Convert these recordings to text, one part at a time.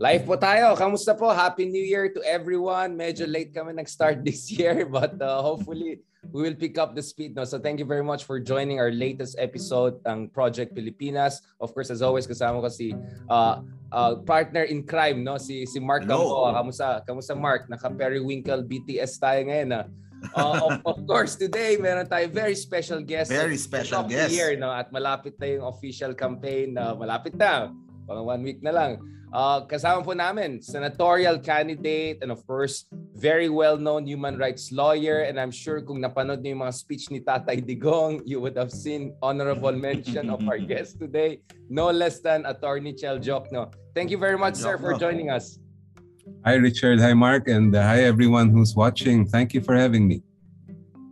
Live po tayo. Kamusta po? Happy New Year to everyone. Medyo late kami nag-start this year but uh, hopefully we will pick up the speed. No? So thank you very much for joining our latest episode ng Project Pilipinas. Of course, as always, kasama ko si uh, uh, partner in crime, no? si si Mark Gamboa. Kamusta? Kamusta Mark? Naka-periwinkle BTS tayo ngayon. Ah. Uh, of, of course, today meron tayo very special guest. Very special guest. Year, no? At malapit na yung official campaign. Uh, malapit na. Pang one week na lang. Uh, kasama po namin, senatorial candidate and of course, very well-known human rights lawyer. And I'm sure kung napanood niyo yung mga speech ni Tatay Digong, you would have seen honorable mention of our guest today, no less than Attorney Chel Jokno. Thank you very much, sir, for joining us. Hi, Richard. Hi, Mark. And uh, hi, everyone who's watching. Thank you for having me.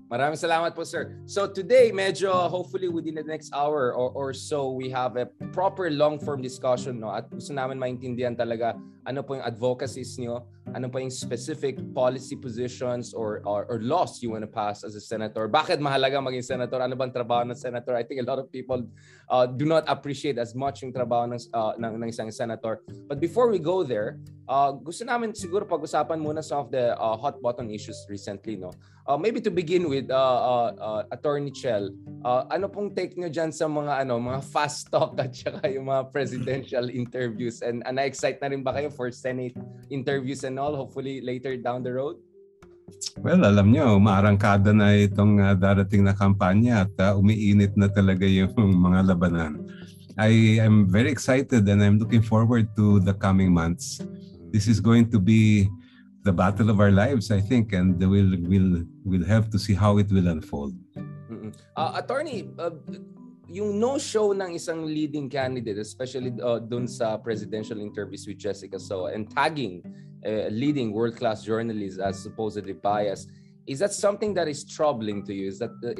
Maraming salamat po, sir. So today, medyo hopefully within the next hour or, or so, we have a proper long-form discussion. No? At gusto namin maintindihan talaga ano po yung advocacies nyo, ano po yung specific policy positions or, or, or laws you want to pass as a senator. Bakit mahalaga maging senator? Ano bang trabaho ng senator? I think a lot of people uh, do not appreciate as much yung trabaho ng, uh, ng, ng isang senator. But before we go there, uh, gusto namin siguro pag-usapan muna some of the uh, hot button issues recently. No? Uh, maybe to begin with, uh, uh, uh, Attorney Chel, uh, ano pong take nyo dyan sa mga ano mga fast talk at saka yung mga presidential interviews? And uh, na-excite na rin ba kayo for Senate interviews and all, hopefully later down the road? Well, alam nyo, maarangkada na itong uh, darating na kampanya at uh, umiinit na talaga yung mga labanan. I am very excited and I'm looking forward to the coming months. This is going to be the battle of our lives, I think, and we'll we'll we'll have to see how it will unfold. Uh, attorney, uh, yung no-show ng isang leading candidate, especially uh, dun sa presidential interviews with Jessica So and tagging uh, leading world-class journalists as supposedly biased, is that something that is troubling to you? Is that uh,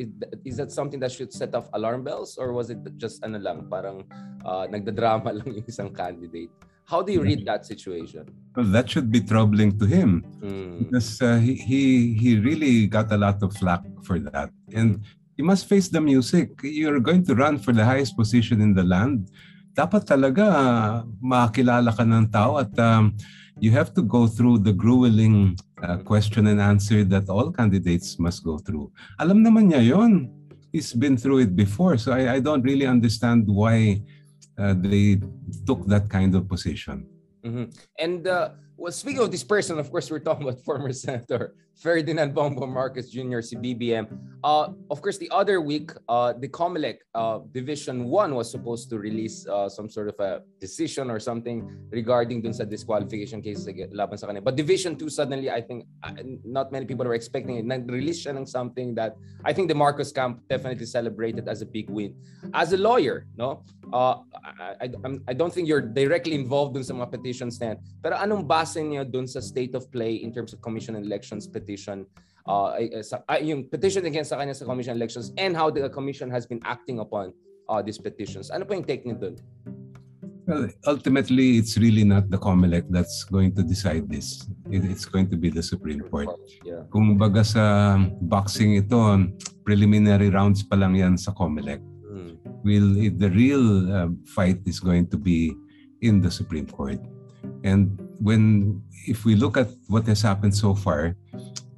is that something that should set off alarm bells, or was it just ano lang, parang uh, nagdadrama lang yung isang candidate? How do you read that situation? Well, that should be troubling to him mm. because uh, he, he he really got a lot of flack for that, and you must face the music. You're going to run for the highest position in the land. Dapat talaga uh, makilala ka ng tao at um, you have to go through the grueling uh, question and answer that all candidates must go through. Alam naman niya yon. He's been through it before, so I, I don't really understand why uh, they took that kind of position. Mm-hmm. And uh, well, speaking of this person, of course, we're talking about former Senator Ferdinand Bongbong Marcos Jr., si BBM. Uh, of course, the other week, uh, the COMELEC uh, Division 1 was supposed to release uh, some sort of a decision or something regarding dun sa disqualification cases laban sa kanila. But Division 2 suddenly, I think, uh, not many people were expecting it. Nag-release siya ng something that I think the Marcos camp definitely celebrated as a big win. As a lawyer, no, uh, I, I, I don't think you're directly involved dun sa mga petitions na yan. Pero anong base niyo dun sa state of play in terms of commission and elections petition uh, uh, yung petition against sa kanya sa commission elections and how the commission has been acting upon uh, these petitions. Ano po yung take niyo dun? Well, ultimately, it's really not the COMELEC that's going to decide this. it's going to be the Supreme Court. Yeah. Kung baga sa boxing ito, preliminary rounds pa lang yan sa COMELEC. Mm. Will the real uh, fight is going to be in the Supreme Court. And when if we look at what has happened so far,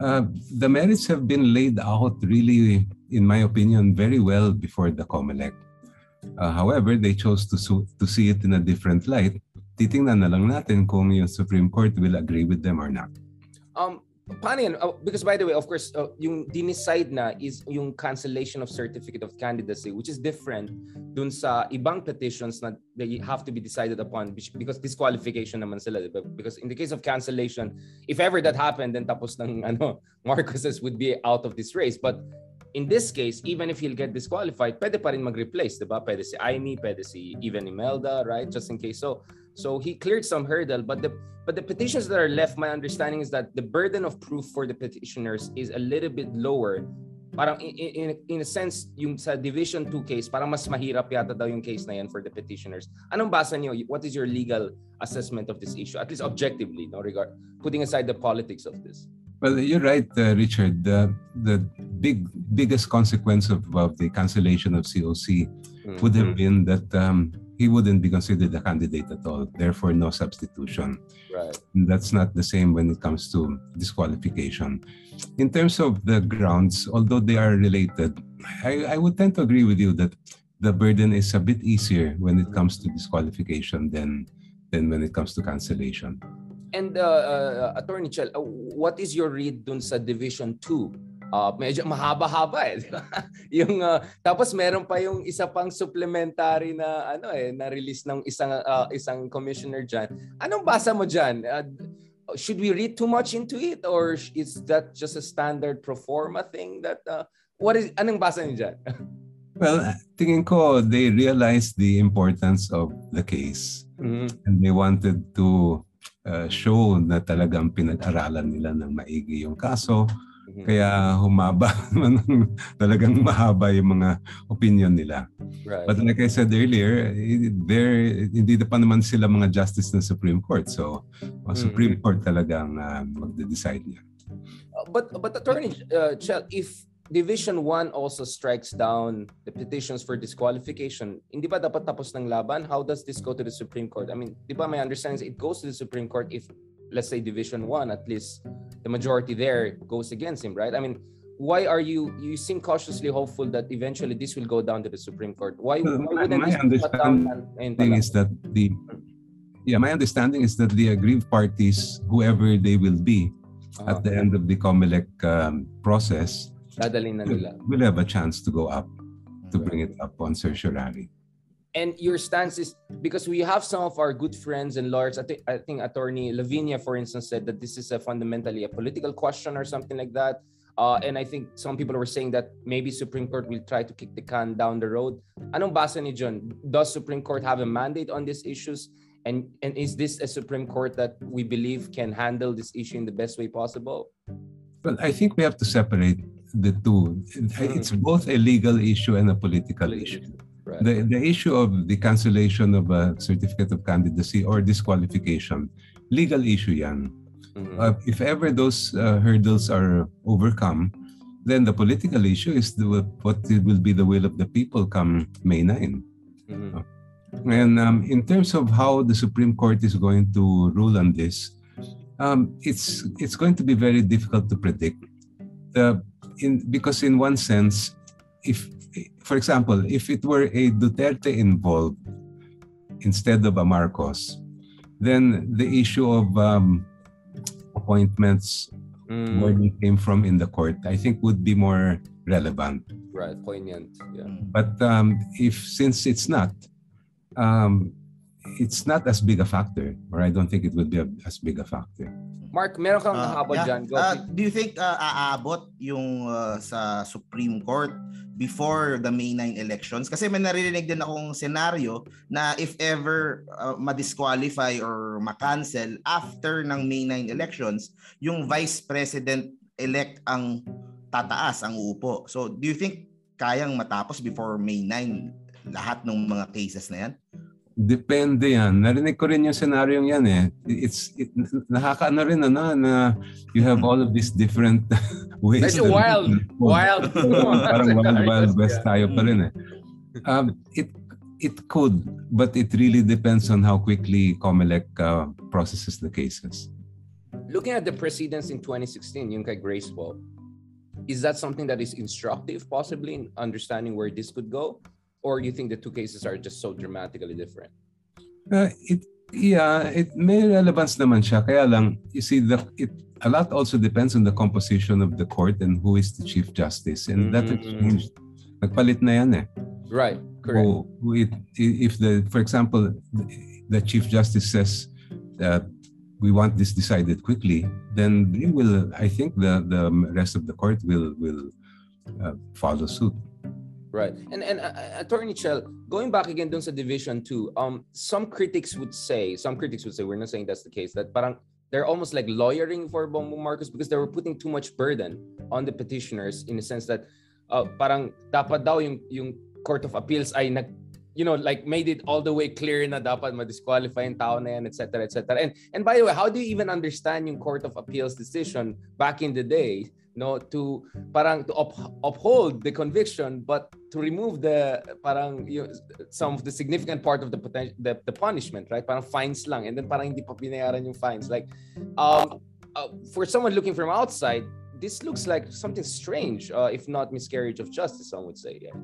uh, the merits have been laid out really, in my opinion, very well before the COMELEC. Uh, however, they chose to, su- to see it in a different light. Titingnan na lang natin kung yung Supreme Court will agree with them or not. Um, paano yan? Uh, because by the way, of course, uh, yung dinicide na is yung cancellation of certificate of candidacy, which is different dun sa ibang petitions na they have to be decided upon because disqualification naman sila. Diba? Because in the case of cancellation, if ever that happened, then tapos ng ano, Marcoses would be out of this race. But in this case, even if he'll get disqualified, pwede pa rin mag-replace, diba? Pwede si Aimee, pwede si even Imelda, right? Just in case. So, so he cleared some hurdle, but the but the petitions that are left, my understanding is that the burden of proof for the petitioners is a little bit lower. Parang in, in, in a sense, yung sa Division 2 case, parang mas mahirap yata daw yung case na yan for the petitioners. Anong basa niyo? What is your legal assessment of this issue? At least objectively, no regard putting aside the politics of this. Well, you're right, uh, Richard. The, the big biggest consequence of, of the cancellation of COC mm-hmm. would have been that um, he wouldn't be considered a candidate at all. Therefore, no substitution. Right. That's not the same when it comes to disqualification. In terms of the grounds, although they are related, I, I would tend to agree with you that the burden is a bit easier when it comes to disqualification than than when it comes to cancellation. And uh, uh, Attorney Chel, uh, what is your read dun sa Division 2 uh, medyo mahaba-haba eh. yung uh, tapos meron pa yung isa pang supplementary na ano eh na release ng isang uh, isang commissioner diyan. Anong basa mo diyan? Uh, should we read too much into it or is that just a standard pro forma thing that uh, what is anong basa niyo diyan? well, tingin ko they realized the importance of the case. Mm-hmm. And they wanted to uh, show na talagang pinag-aralan nila ng maigi yung kaso Mm-hmm. Kaya humaba talagang mahaba yung mga opinion nila. Right. But like I said earlier, there hindi pa naman sila mga justice ng Supreme Court. So, mm-hmm. Supreme Court talagang uh, magde-decide niya. Uh, but but attorney uh, Chel, if Division 1 also strikes down the petitions for disqualification. Hindi ba dapat tapos ng laban? How does this go to the Supreme Court? I mean, di ba my understanding it goes to the Supreme Court if let's say division 1 at least the majority there goes against him right? I mean why are you you seem cautiously hopeful that eventually this will go down to the supreme court. Why, well, why wouldn't my, this understanding is that the yeah my understanding is that the aggrieved parties whoever they will be uh-huh. at the end of the COMELEC um, process Dadalhin na nila. will have a chance to go up to bring it up on certiorari and your stance is because we have some of our good friends and lawyers. I think I think Attorney Lavinia, for instance, said that this is a fundamentally a political question or something like that. Uh, and I think some people were saying that maybe Supreme Court will try to kick the can down the road. Anong basa ni John? Does Supreme Court have a mandate on these issues? And and is this a Supreme Court that we believe can handle this issue in the best way possible? Well, I think we have to separate the two. It's both a legal issue and a political issue. Right. The, the issue of the cancellation of a certificate of candidacy or disqualification, legal issue yan. Mm-hmm. Uh, if ever those uh, hurdles are overcome, then the political issue is the, what will be the will of the people come May 9. Mm-hmm. Uh, and um, in terms of how the Supreme Court is going to rule on this, um, it's it's going to be very difficult to predict. The, in, because in one sense, if for example, if it were a Duterte involved instead of a Marcos, then the issue of um, appointments mm. where they came from in the court, I think would be more relevant. Right, poignant. Yeah. But um, if since it's not, um, it's not as big a factor, or I don't think it would be a, as big a factor. Mark, meron kang uh, habol yeah. dyan. Go. Uh, do you think uh, aabot yung uh, sa Supreme Court before the May 9 elections? Kasi may naririnig din akong senaryo na if ever uh, ma-disqualify or ma-cancel after ng May 9 elections, yung Vice President-elect ang tataas, ang uupo. So do you think kayang matapos before May 9 lahat ng mga cases na yan? Depende yan. Narinig ko rin yung scenario yan eh. It's, it, nakakaano rin ano, na you have all of these different ways. Medyo wild. Wild. Parang wild, wild west tayo pa rin eh. Um, it, it could, but it really depends on how quickly COMELEC uh, processes the cases. Looking at the precedents in 2016, yung kay Grace Poe, is that something that is instructive possibly in understanding where this could go? Or you think the two cases are just so dramatically different? Uh, it yeah, it may relevance naman siya. Kaya lang, you see, the, it, a lot also depends on the composition of the court and who is the Chief Justice. And mm-hmm. that changed. Nagpalit na yan eh. Right, correct. So, it, if the, for example, the Chief Justice says that we want this decided quickly, then they will, I think the, the rest of the court will, will uh, follow suit. Right. And and uh, uh, Attorney Chel, going back again dun sa Division 2, um some critics would say, some critics would say we're not saying that's the case that parang they're almost like lawyering for Bongbong Marcos because they were putting too much burden on the petitioners in the sense that uh, parang dapat daw yung yung Court of Appeals ay nag you know like made it all the way clear na dapat ma-disqualify yung tao na yan etc etc and and by the way how do you even understand yung Court of Appeals decision back in the day no to parang to up, uphold the conviction but to remove the parang you, some of the significant part of the potential the, the punishment right? Parang fines lang and then parang hindi pa binayaran yung fines. Like um uh, for someone looking from outside this looks like something strange uh, if not miscarriage of justice some would say yeah.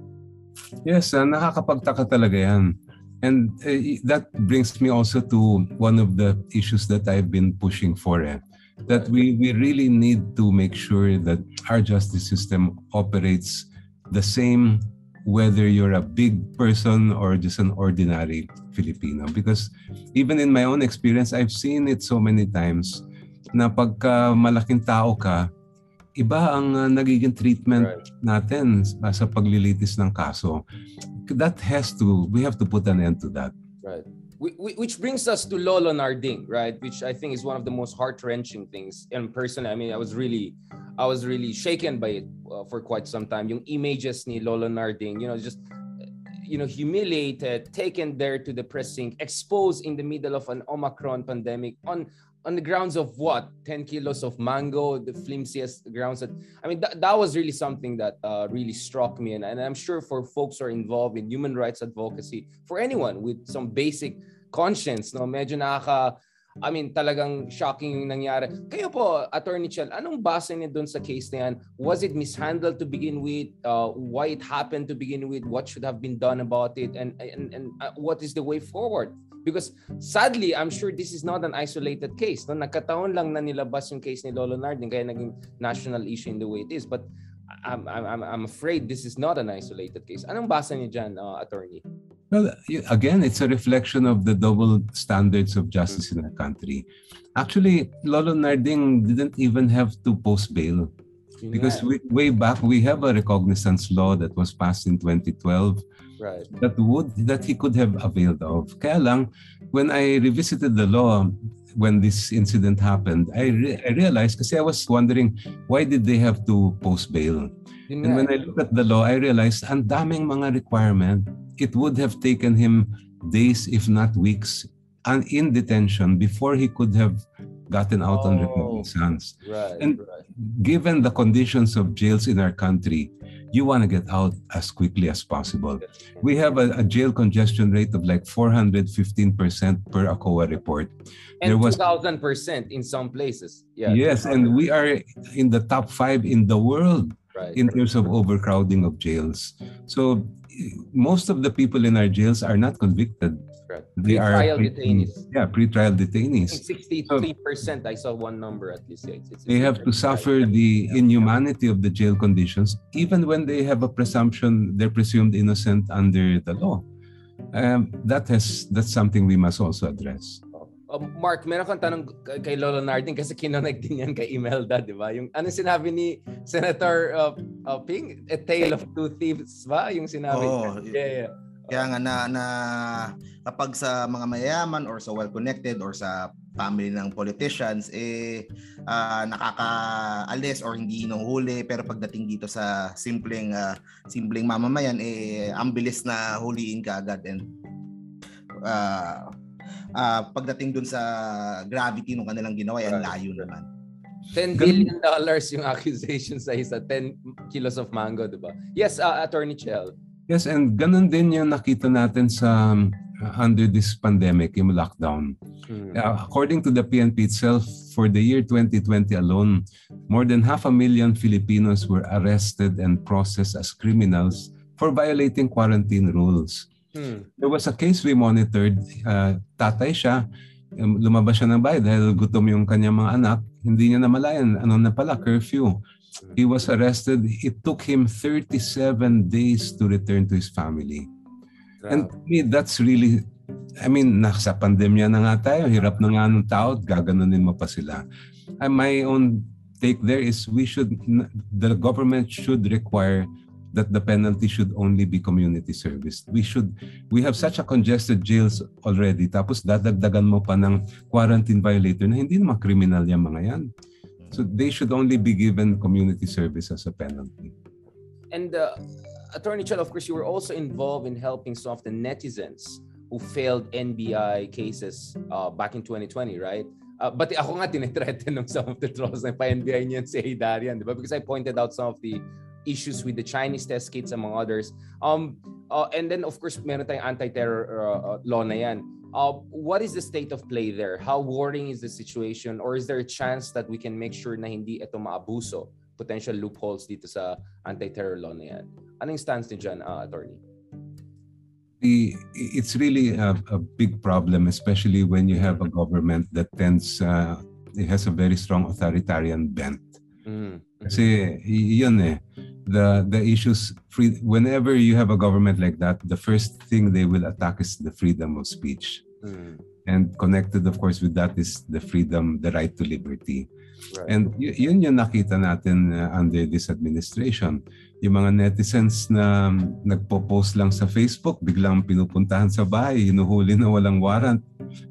Yes uh, nakakapagtaka talaga yan. And uh, that brings me also to one of the issues that I've been pushing for eh that we, we really need to make sure that our justice system operates the same whether you're a big person or just an ordinary Filipino. Because even in my own experience, I've seen it so many times na pagka malaking tao ka, iba ang uh, nagiging treatment right. natin sa paglilitis ng kaso. That has to, we have to put an end to that. Right which brings us to Lolo Narding, right? Which I think is one of the most heart-wrenching things. And personally, I mean, I was really, I was really shaken by it uh, for quite some time. Yung images ni Lolo Narding, you know, just, you know, humiliated, taken there to the pressing, exposed in the middle of an Omicron pandemic on on the grounds of what? 10 kilos of mango the flimsiest grounds that i mean that, that was really something that uh, really struck me. And, and i'm sure for folks who are involved in human rights advocacy for anyone with some basic conscience no nakaka I mean, talagang shocking yung nangyari. Kayo po, Attorney Chell, anong base niyo doon sa case na yan? Was it mishandled to begin with? Uh, why it happened to begin with? What should have been done about it? And, and, and uh, what is the way forward? Because sadly, I'm sure this is not an isolated case. No? Nagkataon lang na nilabas yung case ni Lolo Nardin kaya naging national issue in the way it is. But I'm, I'm, I'm afraid this is not an isolated case. Anong basa niyo dyan, uh, attorney? Well, again, it's a reflection of the double standards of justice in our country. Actually, Lolo Narding didn't even have to post bail. Because we, way back, we have a recognizance law that was passed in 2012 right. that would that he could have availed of. Kaya lang, when I revisited the law when this incident happened, I, re- I realized kasi I was wondering why did they have to post bail? Yun and when I eh. looked at the law, I realized ang daming mga requirement. It would have taken him days, if not weeks, and in detention before he could have gotten out oh, on recognizance. Right, and right. given the conditions of jails in our country, you want to get out as quickly as possible. We have a, a jail congestion rate of like 415% per ACOA report. And there was 2000% in some places. Yeah. Yes, and we are in the top 5 in the world right. in terms of overcrowding of jails. So eh, most of the people in our jails are not convicted. Right. They are trial detainees. Yeah, pre-trial detainees. Sixty-three percent. I saw one number at least. It's, it's they have to suffer the inhumanity of the jail conditions, even when they have a presumption they're presumed innocent under the law. Um, that has that's something we must also address. Uh, Mark, meron kang tanong kay Lolo Nardin kasi kinonect din yan kay Imelda, di ba? Yung ano sinabi ni Senator uh, uh, Ping? A tale of two thieves ba? Yung sinabi oh, niya. Yeah, yeah. Kaya nga na, na kapag sa mga mayayaman or sa well-connected or sa family ng politicians, eh uh, nakakaalis or hindi hinuhuli pero pagdating dito sa simpleng uh, simpleng mamamayan eh ang bilis na huliin ka agad and uh, uh, pagdating dun sa gravity ng kanilang ginawa, yan layo naman. 10 billion dollars yung accusation sa isa, 10 kilos of mango, di ba? Yes, uh, Attorney Chell. Yes, and ganun din yung nakita natin sa uh, under this pandemic, yung lockdown. Hmm. Uh, according to the PNP itself, for the year 2020 alone, more than half a million Filipinos were arrested and processed as criminals for violating quarantine rules. Hmm. There was a case we monitored. Uh, tatay siya, um, lumabas siya ng bahay dahil gutom yung kanyang mga anak. Hindi niya namalayan. Ano na pala? Curfew. He was arrested. It took him 37 days to return to his family. Wow. And to me, that's really, I mean, nasa pandemya na nga tayo. Hirap na nga ng tao. Gaganunin mo pa sila. And my own take there is we should, the government should require that the penalty should only be community service. We should we have such a congested jails already tapos dadagdagan mo pa ng quarantine violator na hindi naman criminal yung mga yan. So they should only be given community service as a penalty. And uh, Attorney Chell, of course, you were also involved in helping some of the netizens who failed NBI cases uh, back in 2020, right? uh, but ako nga tinetreaten ng some of the trolls na pa-NBI niyan si Darian, di ba? Because I pointed out some of the issues with the Chinese test kits among others. Um, uh, and then of course, meron tayong anti-terror uh, uh, law na yan. Uh, what is the state of play there? How worrying is the situation? Or is there a chance that we can make sure na hindi ito maabuso? Potential loopholes dito sa anti-terror law na yan. Anong stance ni John, uh, attorney? The, it's really a, a big problem, especially when you have a government that tends, uh, it has a very strong authoritarian bent. Mm-hmm. Kasi yun eh, the the issues free whenever you have a government like that the first thing they will attack is the freedom of speech mm. and connected of course with that is the freedom the right to liberty right. and y- yun yung nakita natin uh, under this administration yung mga netizens na nagpo-post lang sa Facebook biglang pinupuntahan sa bahay hinuhuli na walang warrant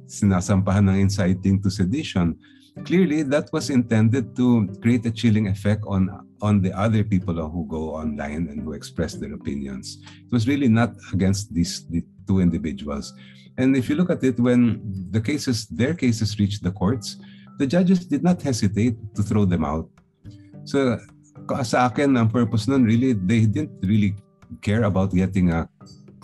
sinasampahan ng inciting to sedition clearly that was intended to create a chilling effect on on the other people who go online and who express their opinions. It was really not against these the two individuals. And if you look at it, when the cases, their cases reached the courts, the judges did not hesitate to throw them out. So sa akin, ang purpose nun really, they didn't really care about getting a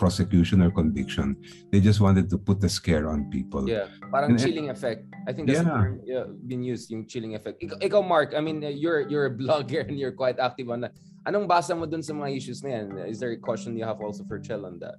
prosecution or conviction. They just wanted to put a scare on people. Yeah, parang and, chilling effect. I think that's yeah. term, yeah, been used, yung chilling effect. Ikaw, ikaw, Mark, I mean, you're you're a blogger and you're quite active on that. Anong basa mo dun sa mga issues na yan? Is there a question you have also for Chell on that?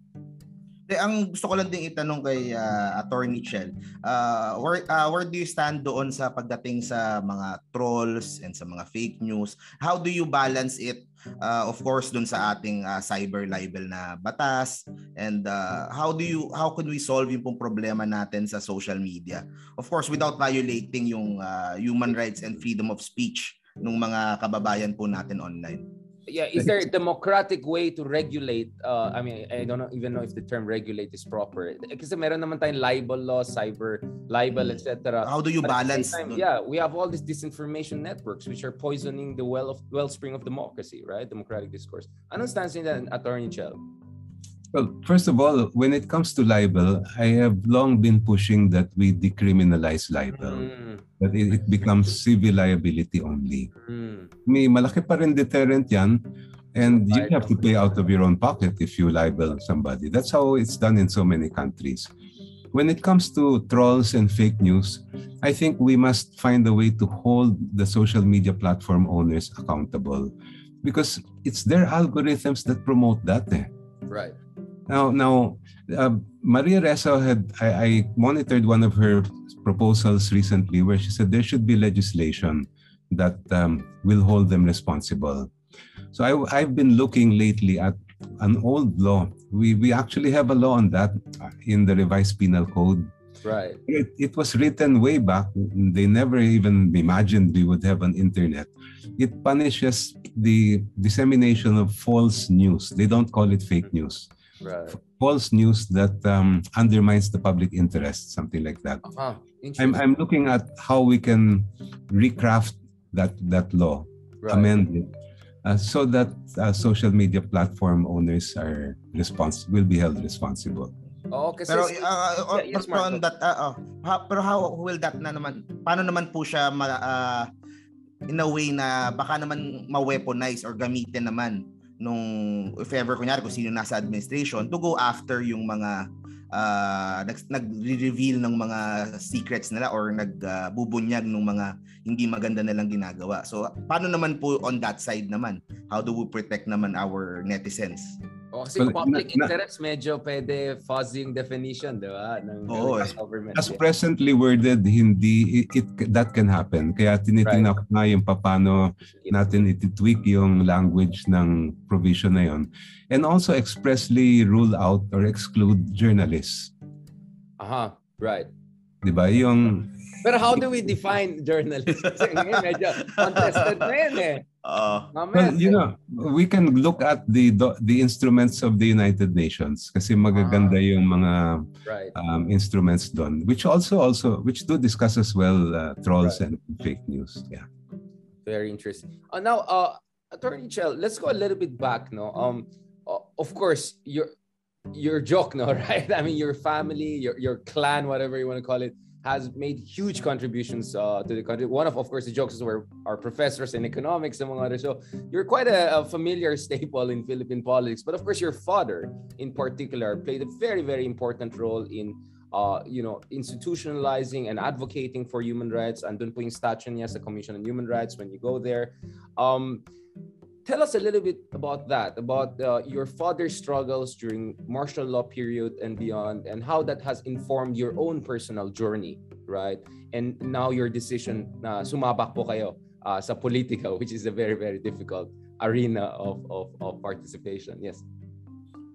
De, ang gusto ko lang din itanong kay uh, Attorney Chell, uh, where, uh, where do you stand doon sa pagdating sa mga trolls and sa mga fake news? How do you balance it uh, of course dun sa ating uh, cyber libel na batas. And uh, how do you how could we solve yung pong problema natin sa social media? Of course without violating yung uh, human rights and freedom of speech ng mga kababayan po natin online yeah is there a democratic way to regulate uh, i mean i don't know, even know if the term regulate is proper. Kasi meron naman tayong libel law cyber libel etc how do you But balance time, yeah we have all these disinformation networks which are poisoning the well of wellspring of democracy right? Democratic discourse. Anong stance niya attorney Chell Well, first of all, when it comes to libel, I have long been pushing that we decriminalize libel. Mm. That it, it becomes civil liability only. Mm. May malaki pa rin deterrent yan. And you have to pay out of your own pocket if you libel somebody. That's how it's done in so many countries. When it comes to trolls and fake news, I think we must find a way to hold the social media platform owners accountable because it's their algorithms that promote that. Eh. Right. Now, now, uh, Maria Ressa had I, I monitored one of her proposals recently where she said there should be legislation that um, will hold them responsible. So I, I've been looking lately at an old law. We we actually have a law on that in the revised penal code. Right. It, it was written way back. They never even imagined we would have an internet. It punishes the dissemination of false news. They don't call it fake news right. false news that um, undermines the public interest, something like that. Uh-huh. I'm, I'm looking at how we can recraft that, that law, right. amend it, uh, so that uh, social media platform owners are respons- will be held responsible. Oo, kasi pero uh, yeah, yes, on that uh, uh, how, pero how will that na naman paano naman po siya ma, uh, in a way na baka naman ma-weaponize or gamitin naman nung if ever kunyari kung sino nasa administration to go after yung mga uh, nag, nag-reveal ng mga secrets nila or nagbubunyag uh, ng mga hindi maganda nilang ginagawa. So paano naman po on that side naman? How do we protect naman our netizens? O, kasi well, public na, interest, medyo pwede fuzzy yung definition, di ba? Ng oh, government. As presently worded, hindi, it, it, that can happen. Kaya tinitingnan right. ko nga yung paano natin ititweak yung language ng provision na yon. And also expressly rule out or exclude journalists. Aha, right. Di ba? Yung... Pero how do we define journalists? Kasi medyo contested na yan eh. Uh, well, you know, we can look at the the instruments of the United Nations kasi magaganda uh, yung mga right. um, instruments doon which also also which do discuss as well uh, trolls right. and fake news. Yeah. Very interesting. Uh, now, uh, Attorney Chell, let's go a little bit back. No, um, uh, of course, your your joke, no, right? I mean, your family, your your clan, whatever you want to call it, has made huge contributions uh, to the country. One of, of course, the jokes were our professors in economics, among others. So you're quite a, a, familiar staple in Philippine politics. But of course, your father, in particular, played a very, very important role in, uh, you know, institutionalizing and advocating for human rights. And doon po yung statue niya sa Commission on Human Rights when you go there. Um, tell us a little bit about that about uh, your father's struggles during martial law period and beyond and how that has informed your own personal journey right? And now your decision na sumabak po kayo uh, sa politika which is a very very difficult arena of, of, of participation. Yes.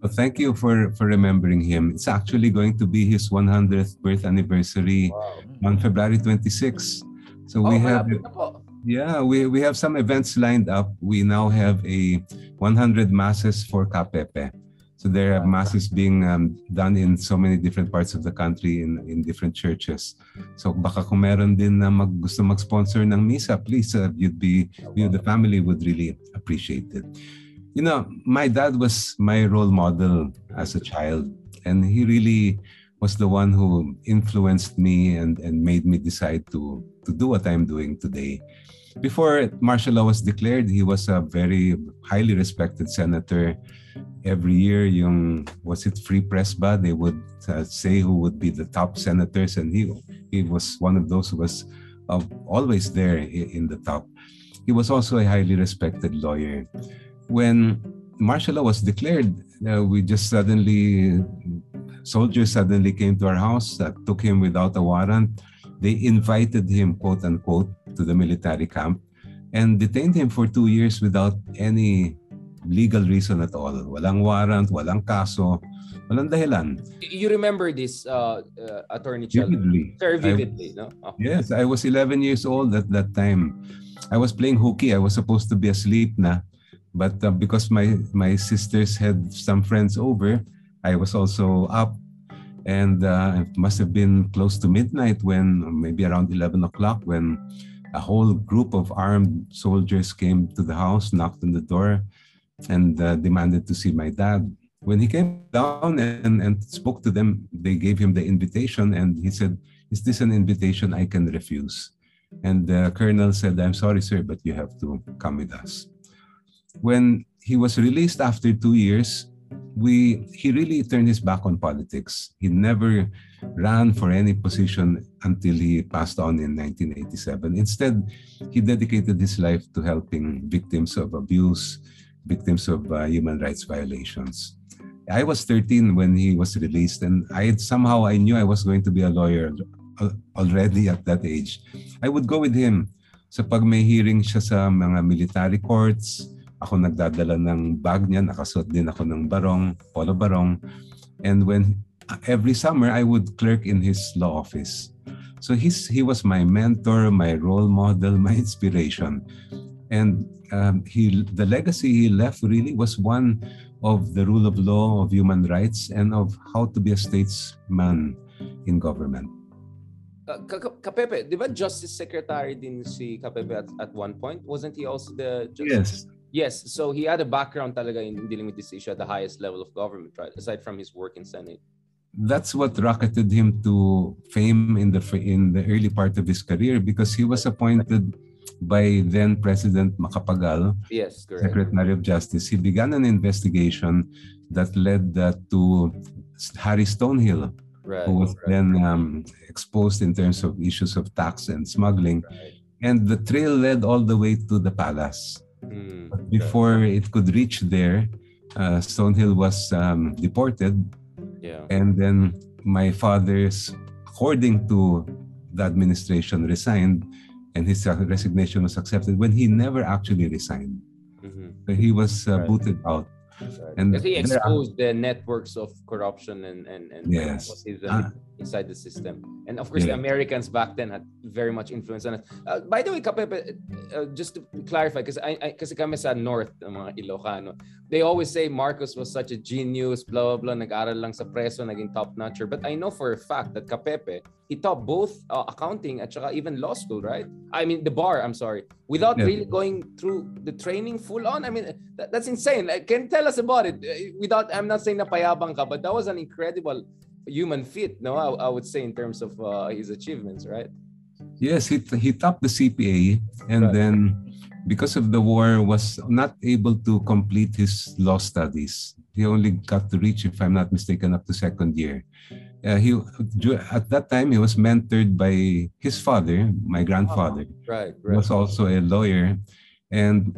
Well, thank you for for remembering him. It's actually going to be his 100th birth anniversary wow. on february 26 so oh, we have yeah, we, we have some events lined up. We now have a 100 masses for Kapepe. So there are masses being um, done in so many different parts of the country in, in different churches. So baka kung meron din na mag, gusto mag-sponsor ng misa, please, uh, you'd be, you know, the family would really appreciate it. You know, my dad was my role model as a child. And he really was the one who influenced me and, and made me decide to, to do what I'm doing today. Before martial law was declared, he was a very highly respected senator. Every year, yung was it free press ba? They would uh, say who would be the top senators, and he he was one of those who was uh, always there in the top. He was also a highly respected lawyer. When martial law was declared, uh, we just suddenly soldiers suddenly came to our house, uh, took him without a warrant. They invited him, quote unquote, to the military camp and detained him for two years without any legal reason at all. Walang warrant, walang kaso, walang dahilan. You remember this, uh, uh, Attorney Sheldon? Vividly. Very vividly, I, no? Oh. Yes, I was 11 years old at that time. I was playing hooky. I was supposed to be asleep na. But uh, because my, my sisters had some friends over, I was also up. And uh, it must have been close to midnight when, maybe around 11 o'clock, when a whole group of armed soldiers came to the house, knocked on the door, and uh, demanded to see my dad. When he came down and, and spoke to them, they gave him the invitation, and he said, Is this an invitation I can refuse? And the colonel said, I'm sorry, sir, but you have to come with us. When he was released after two years, we he really turned his back on politics. He never ran for any position until he passed on in 1987. Instead, he dedicated his life to helping victims of abuse, victims of uh, human rights violations. I was 13 when he was released, and I somehow I knew I was going to be a lawyer already at that age. I would go with him. So pag may hearing siya sa mga military courts, ako nagdadala ng bag niya, nakasuot din ako ng barong, polo barong. And when every summer I would clerk in his law office. So he's he was my mentor, my role model, my inspiration. And um, he the legacy he left really was one of the rule of law, of human rights, and of how to be a statesman in government. Uh, Kapepe, di ba Justice Secretary din si Kapepe at, at one point? Wasn't he also the Justice? Yes. Yes, so he had a background talaga in dealing with this issue at the highest level of government, right? Aside from his work in Senate. That's what rocketed him to fame in the in the early part of his career because he was appointed by then President Macapagal, yes, correct. Secretary of Justice. He began an investigation that led uh, to Harry Stonehill, right, who was right. then um, exposed in terms of issues of tax and smuggling. Right. And the trail led all the way to the palace. Mm, before it could reach there, uh, Stonehill was um, deported. Yeah. And then my father's, according to the administration, resigned and his resignation was accepted when he never actually resigned. Mm-hmm. So he was uh, right. booted out. And he exposed the networks of corruption and and, and yes. uh, inside the system. And of course, yeah. the Americans back then had very much influence on it. Uh, by the way, Kapepe, uh, just to clarify, because I, I kasi kami sa North, mga Ilocano, they always say Marcos was such a genius, blah, blah, blah, nag-aral lang sa preso, naging top-notcher. But I know for a fact that Kapepe, he taught both uh, accounting at saka even law school, right? I mean, the bar, I'm sorry. Without yeah. really going through the training full on. I mean, that, that's insane. Like, can you tell us about it? Uh, without, I'm not saying na payabang ka, but that was an incredible human feat, no, I, I would say in terms of uh, his achievements, right? Yes, he he topped the CPA, and right. then because of the war, was not able to complete his law studies. He only got to reach, if I'm not mistaken, up to second year. Uh, he at that time he was mentored by his father, my grandfather. Oh, right, right. Was also a lawyer, and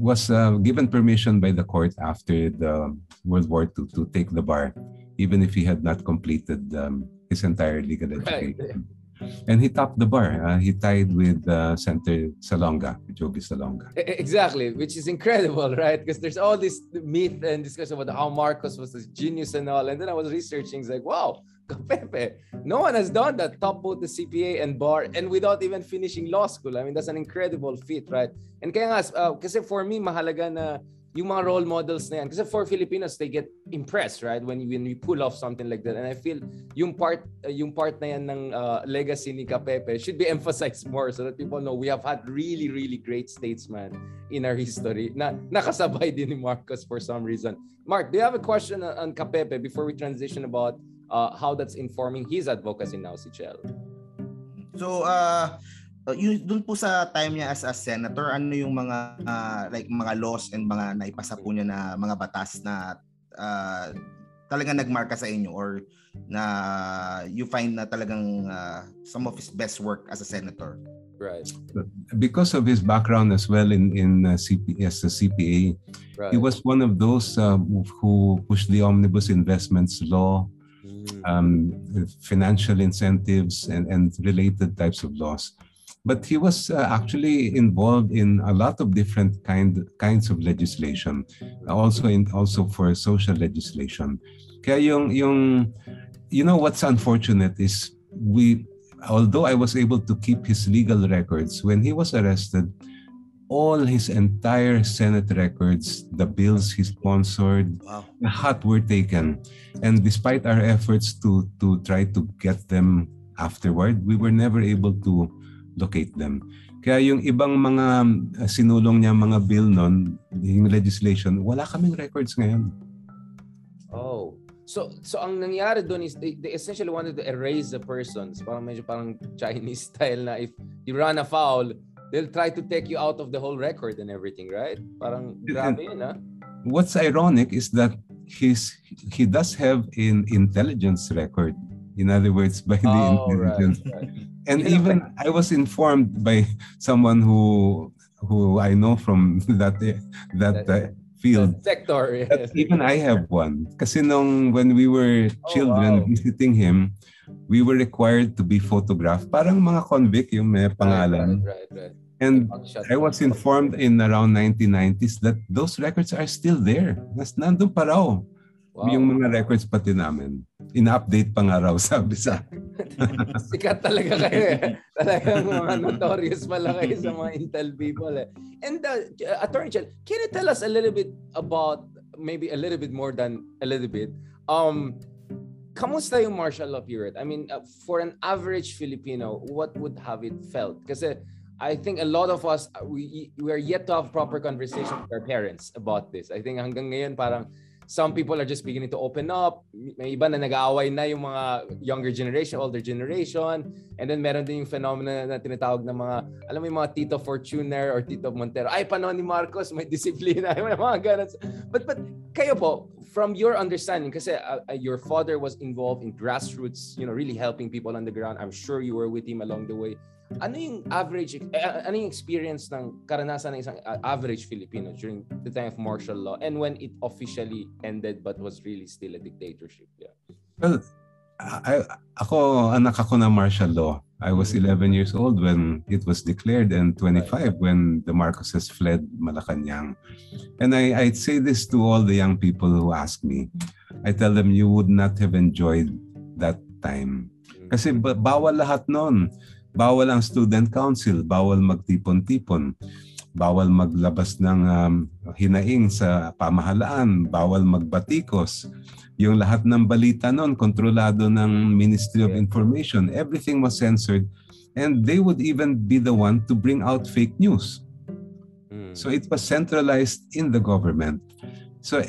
was uh, given permission by the court after the World War II to take the bar, even if he had not completed um, his entire legal education. And he topped the bar. Uh, he tied with uh, Senator Salonga, Joby Salonga. Exactly, which is incredible, right? Because there's all this myth and discussion about how Marcos was a genius and all. And then I was researching, it's like, wow, Pepe, no one has done that, top both the CPA and bar, and without even finishing law school. I mean, that's an incredible feat, right? And kaya nga, uh, kasi for me, mahalaga na yung mga role models na yan. Kasi for Filipinos, they get impressed, right? When, when we pull off something like that. And I feel yung part, uh, yung part na yan ng uh, legacy ni Kapepe should be emphasized more so that people know we have had really, really great statesmen in our history na nakasabay din ni Marcos for some reason. Mark, do you have a question on Kapepe before we transition about uh, how that's informing his advocacy now, si Chel? So, uh, uh, yun doon po sa time niya as a senator, ano yung mga uh, like mga laws and mga naipasa po niya na mga batas na uh, talagang nagmarka sa inyo or na you find na talagang uh, some of his best work as a senator? Right. Because of his background as well in in uh, CP, as a CPA, right. he was one of those uh, who pushed the omnibus investments law. Um, financial incentives, and and related types of laws. But he was uh, actually involved in a lot of different kind kinds of legislation also in also for social legislation. Kaya yung yung you know what's unfortunate is we although I was able to keep his legal records when he was arrested all his entire Senate records, the bills he sponsored, wow. hot were taken. And despite our efforts to to try to get them afterward, we were never able to locate them. Kaya yung ibang mga uh, sinulong niya mga bill noon, yung legislation, wala kaming records ngayon. Oh. So so ang nangyari doon is they, they essentially wanted to erase the persons. Parang medyo parang Chinese style na if you run a foul, they'll try to take you out of the whole record and everything, right? Parang grabe yun, ha? What's ironic is that he's he does have an intelligence record. In other words, by the oh, intelligence. Right, right and even I was informed by someone who who I know from that that uh, field sector. Yes. Even I have one. Kasi nung when we were oh, children oh, wow. visiting him, we were required to be photographed. Parang mga convict yung may pangalan. Right, right, right. And I was informed in around 1990s that those records are still there. Nas nandun pa raw. Wow. Yung mga records pati namin. Ina-update pa nga raw, sabi sa Sikat talaga kayo eh. Talagang mga notorious pala kayo sa mga Intel people eh. And uh, Attorney Chel, can you tell us a little bit about, maybe a little bit more than a little bit, um, kamusta yung martial law period? I mean, uh, for an average Filipino, what would have it felt? Kasi I think a lot of us, we, we are yet to have proper conversation with our parents about this. I think hanggang ngayon parang some people are just beginning to open up. May iba na nag-aaway na yung mga younger generation, older generation. And then meron din yung phenomena na tinatawag ng mga, alam mo yung mga Tito Fortuner or Tito Montero. Ay, paano ni Marcos, may disiplina. May mga ganun. But, but kayo po, from your understanding, kasi uh, uh, your father was involved in grassroots, you know, really helping people on the ground. I'm sure you were with him along the way. Ano yung average eh, ano yung experience ng karanasan ng isang uh, average Filipino during the time of martial law and when it officially ended but was really still a dictatorship? Yeah. Well I, ako anak ako ng martial law. I was 11 years old when it was declared and 25 when the Marcoses fled Malacanang. And I I'd say this to all the young people who ask me. I tell them you would not have enjoyed that time. Kasi bawal lahat noon Bawal ang student council, bawal magtipon-tipon, bawal maglabas ng um, hinaing sa pamahalaan, bawal magbatikos. Yung lahat ng balita noon, kontrolado ng Ministry of Information. Everything was censored and they would even be the one to bring out fake news. Hmm. So it was centralized in the government. So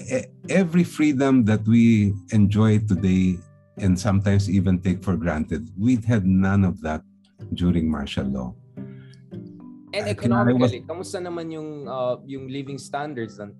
every freedom that we enjoy today and sometimes even take for granted. We had none of that during martial law. And economically, was, kamusta naman yung uh, yung living standards ng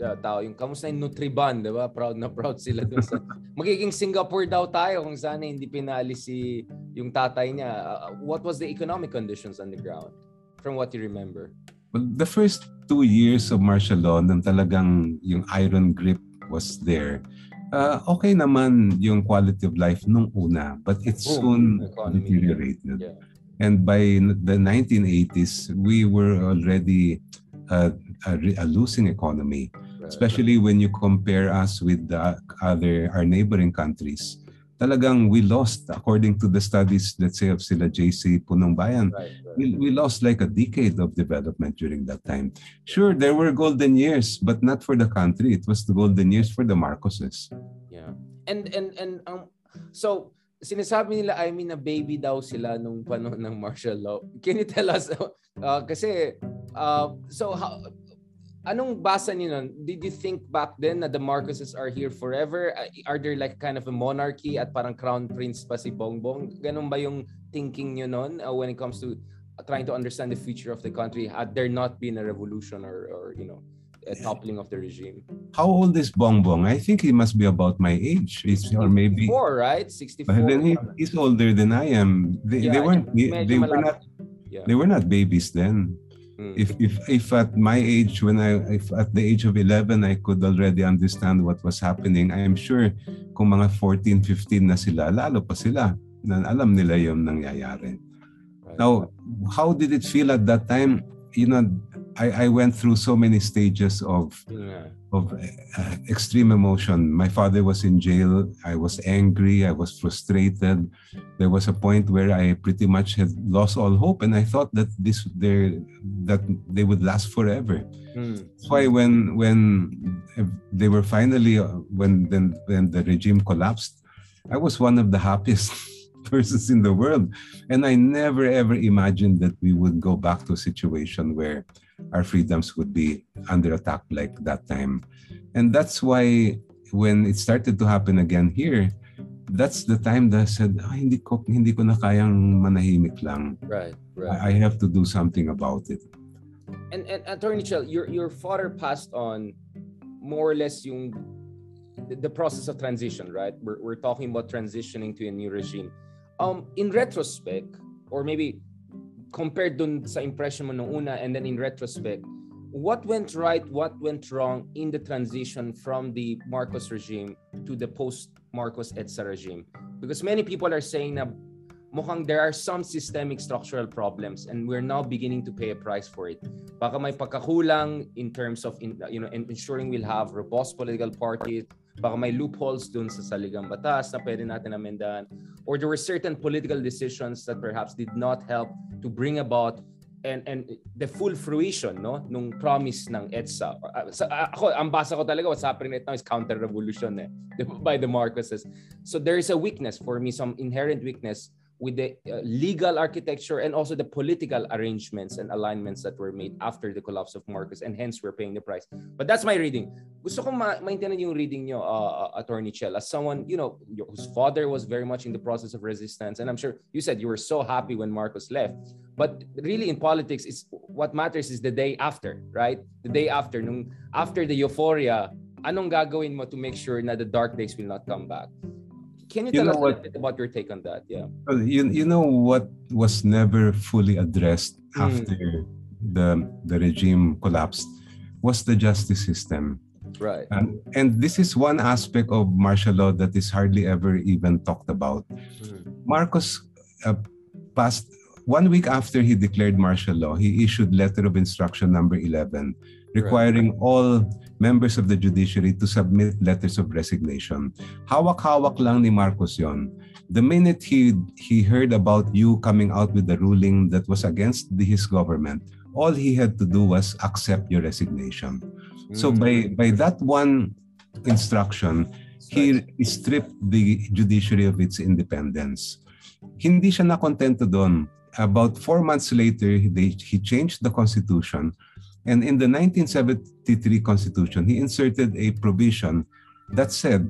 uh, tao? Yung kamusta yung Nutriban, 'di ba? Proud na proud sila dun sa magiging Singapore daw tayo kung sana hindi pinali si yung tatay niya. Uh, what was the economic conditions on the ground from what you remember? Well, the first two years of martial law, nang talagang yung iron grip was there, uh, okay naman yung quality of life nung una, but it soon deteriorated. Yeah. And by the 1980s, we were already uh, a, a losing economy, especially when you compare us with the other our neighboring countries. Talagang we lost, according to the studies, let's say of sila JC Punong Bayan, right, right. We, we lost like a decade of development during that time. Sure, there were golden years, but not for the country. It was the golden years for the Marcoses. Yeah. And and and um, so sinasabi nila I mean a baby daw sila nung panahon ng martial law. Can you tell us uh, kasi uh, so how, anong basa niyo nun? Did you think back then na the Marcoses are here forever? Are there like kind of a monarchy at parang crown prince pa si Bongbong? Ganun ba yung thinking niyo nun uh, when it comes to trying to understand the future of the country? Had there not been a revolution or or you know a toppling of the regime. How old is Bongbong? I think he must be about my age, it's, or maybe four, right? Sixty-four. then he, he's older than I am. They, yeah, they weren't. They, they were not. Yeah. They were not babies then. Mm. If if if at my age, when I if at the age of 11, I could already understand what was happening, I am sure kung mga 14, 15 na sila, lalo pa sila na alam nila yung nangyayari. Right. Now, how did it feel at that time? You know, I, I went through so many stages of yeah. of uh, extreme emotion. My father was in jail. I was angry. I was frustrated. There was a point where I pretty much had lost all hope, and I thought that this there that they would last forever. Mm. That's why when when they were finally uh, when then when the regime collapsed, I was one of the happiest persons in the world, and I never ever imagined that we would go back to a situation where our freedoms would be under attack like that time. And that's why when it started to happen again here, that's the time that I said, ah, hindi ko hindi ko na kayang manahimik lang. Right, right. I have to do something about it. And and Attorney Chell, your your father passed on more or less yung the, the process of transition, right? We're we're talking about transitioning to a new regime. Um in retrospect or maybe compared dun sa impression mo nung una and then in retrospect, what went right, what went wrong in the transition from the Marcos regime to the post-Marcos EDSA regime? Because many people are saying na mukhang there are some systemic structural problems and we're now beginning to pay a price for it. Baka may pagkakulang in terms of in, you know ensuring we'll have robust political parties, baka may loopholes dun sa saligang batas na pwede natin amendahan or there were certain political decisions that perhaps did not help to bring about and and the full fruition no nung promise ng EDSA. Uh, sa, uh, ako ang basa ko talaga what's happening right now is counter revolution eh by the Marcoses. So there is a weakness for me some inherent weakness with the uh, legal architecture and also the political arrangements and alignments that were made after the collapse of Marcos and hence we're paying the price. But that's my reading. Gusto ko ma- maintindihan yung reading nyo, uh, uh, Attorney Chell, as someone, you know, whose father was very much in the process of resistance. And I'm sure you said you were so happy when Marcos left. But really in politics, is what matters is the day after, right? The day after, nung, after the euphoria, anong gagawin mo to make sure na the dark days will not come back? Can you, you tell us what, a bit about your take on that? Yeah. You, you know what was never fully addressed mm. after the the regime collapsed was the justice system. Right. And, and this is one aspect of martial law that is hardly ever even talked about. Mm. Marcos uh, passed one week after he declared martial law, he issued letter of instruction number 11 requiring right. all members of the judiciary to submit letters of resignation. Hawak-hawak lang ni Marcos yon. The minute he he heard about you coming out with the ruling that was against the, his government, all he had to do was accept your resignation. Mm-hmm. So mm. by by that one instruction, he stripped the judiciary of its independence. Hindi siya nakontento doon. About four months later, they, he changed the constitution and in the 1973 Constitution, he inserted a provision that said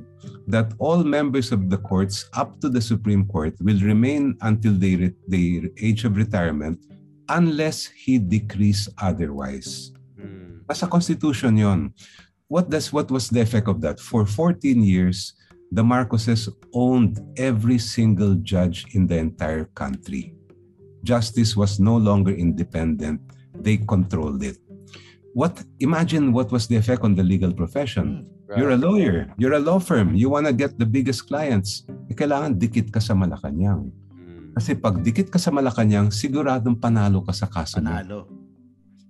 that all members of the courts up to the Supreme Court will remain until they their age of retirement unless he decrees otherwise. Hmm. Nasa Constitution yon. What does what was the effect of that? For 14 years, the Marcoses owned every single judge in the entire country. Justice was no longer independent. They controlled it. What imagine what was the effect on the legal profession? Right. Hmm. You're a lawyer, you're a law firm, you want to get the biggest clients. Eh, kailangan dikit ka sa Malacanang. Hmm. Kasi pag dikit ka sa Malacanang, siguradong panalo ka sa kaso panalo.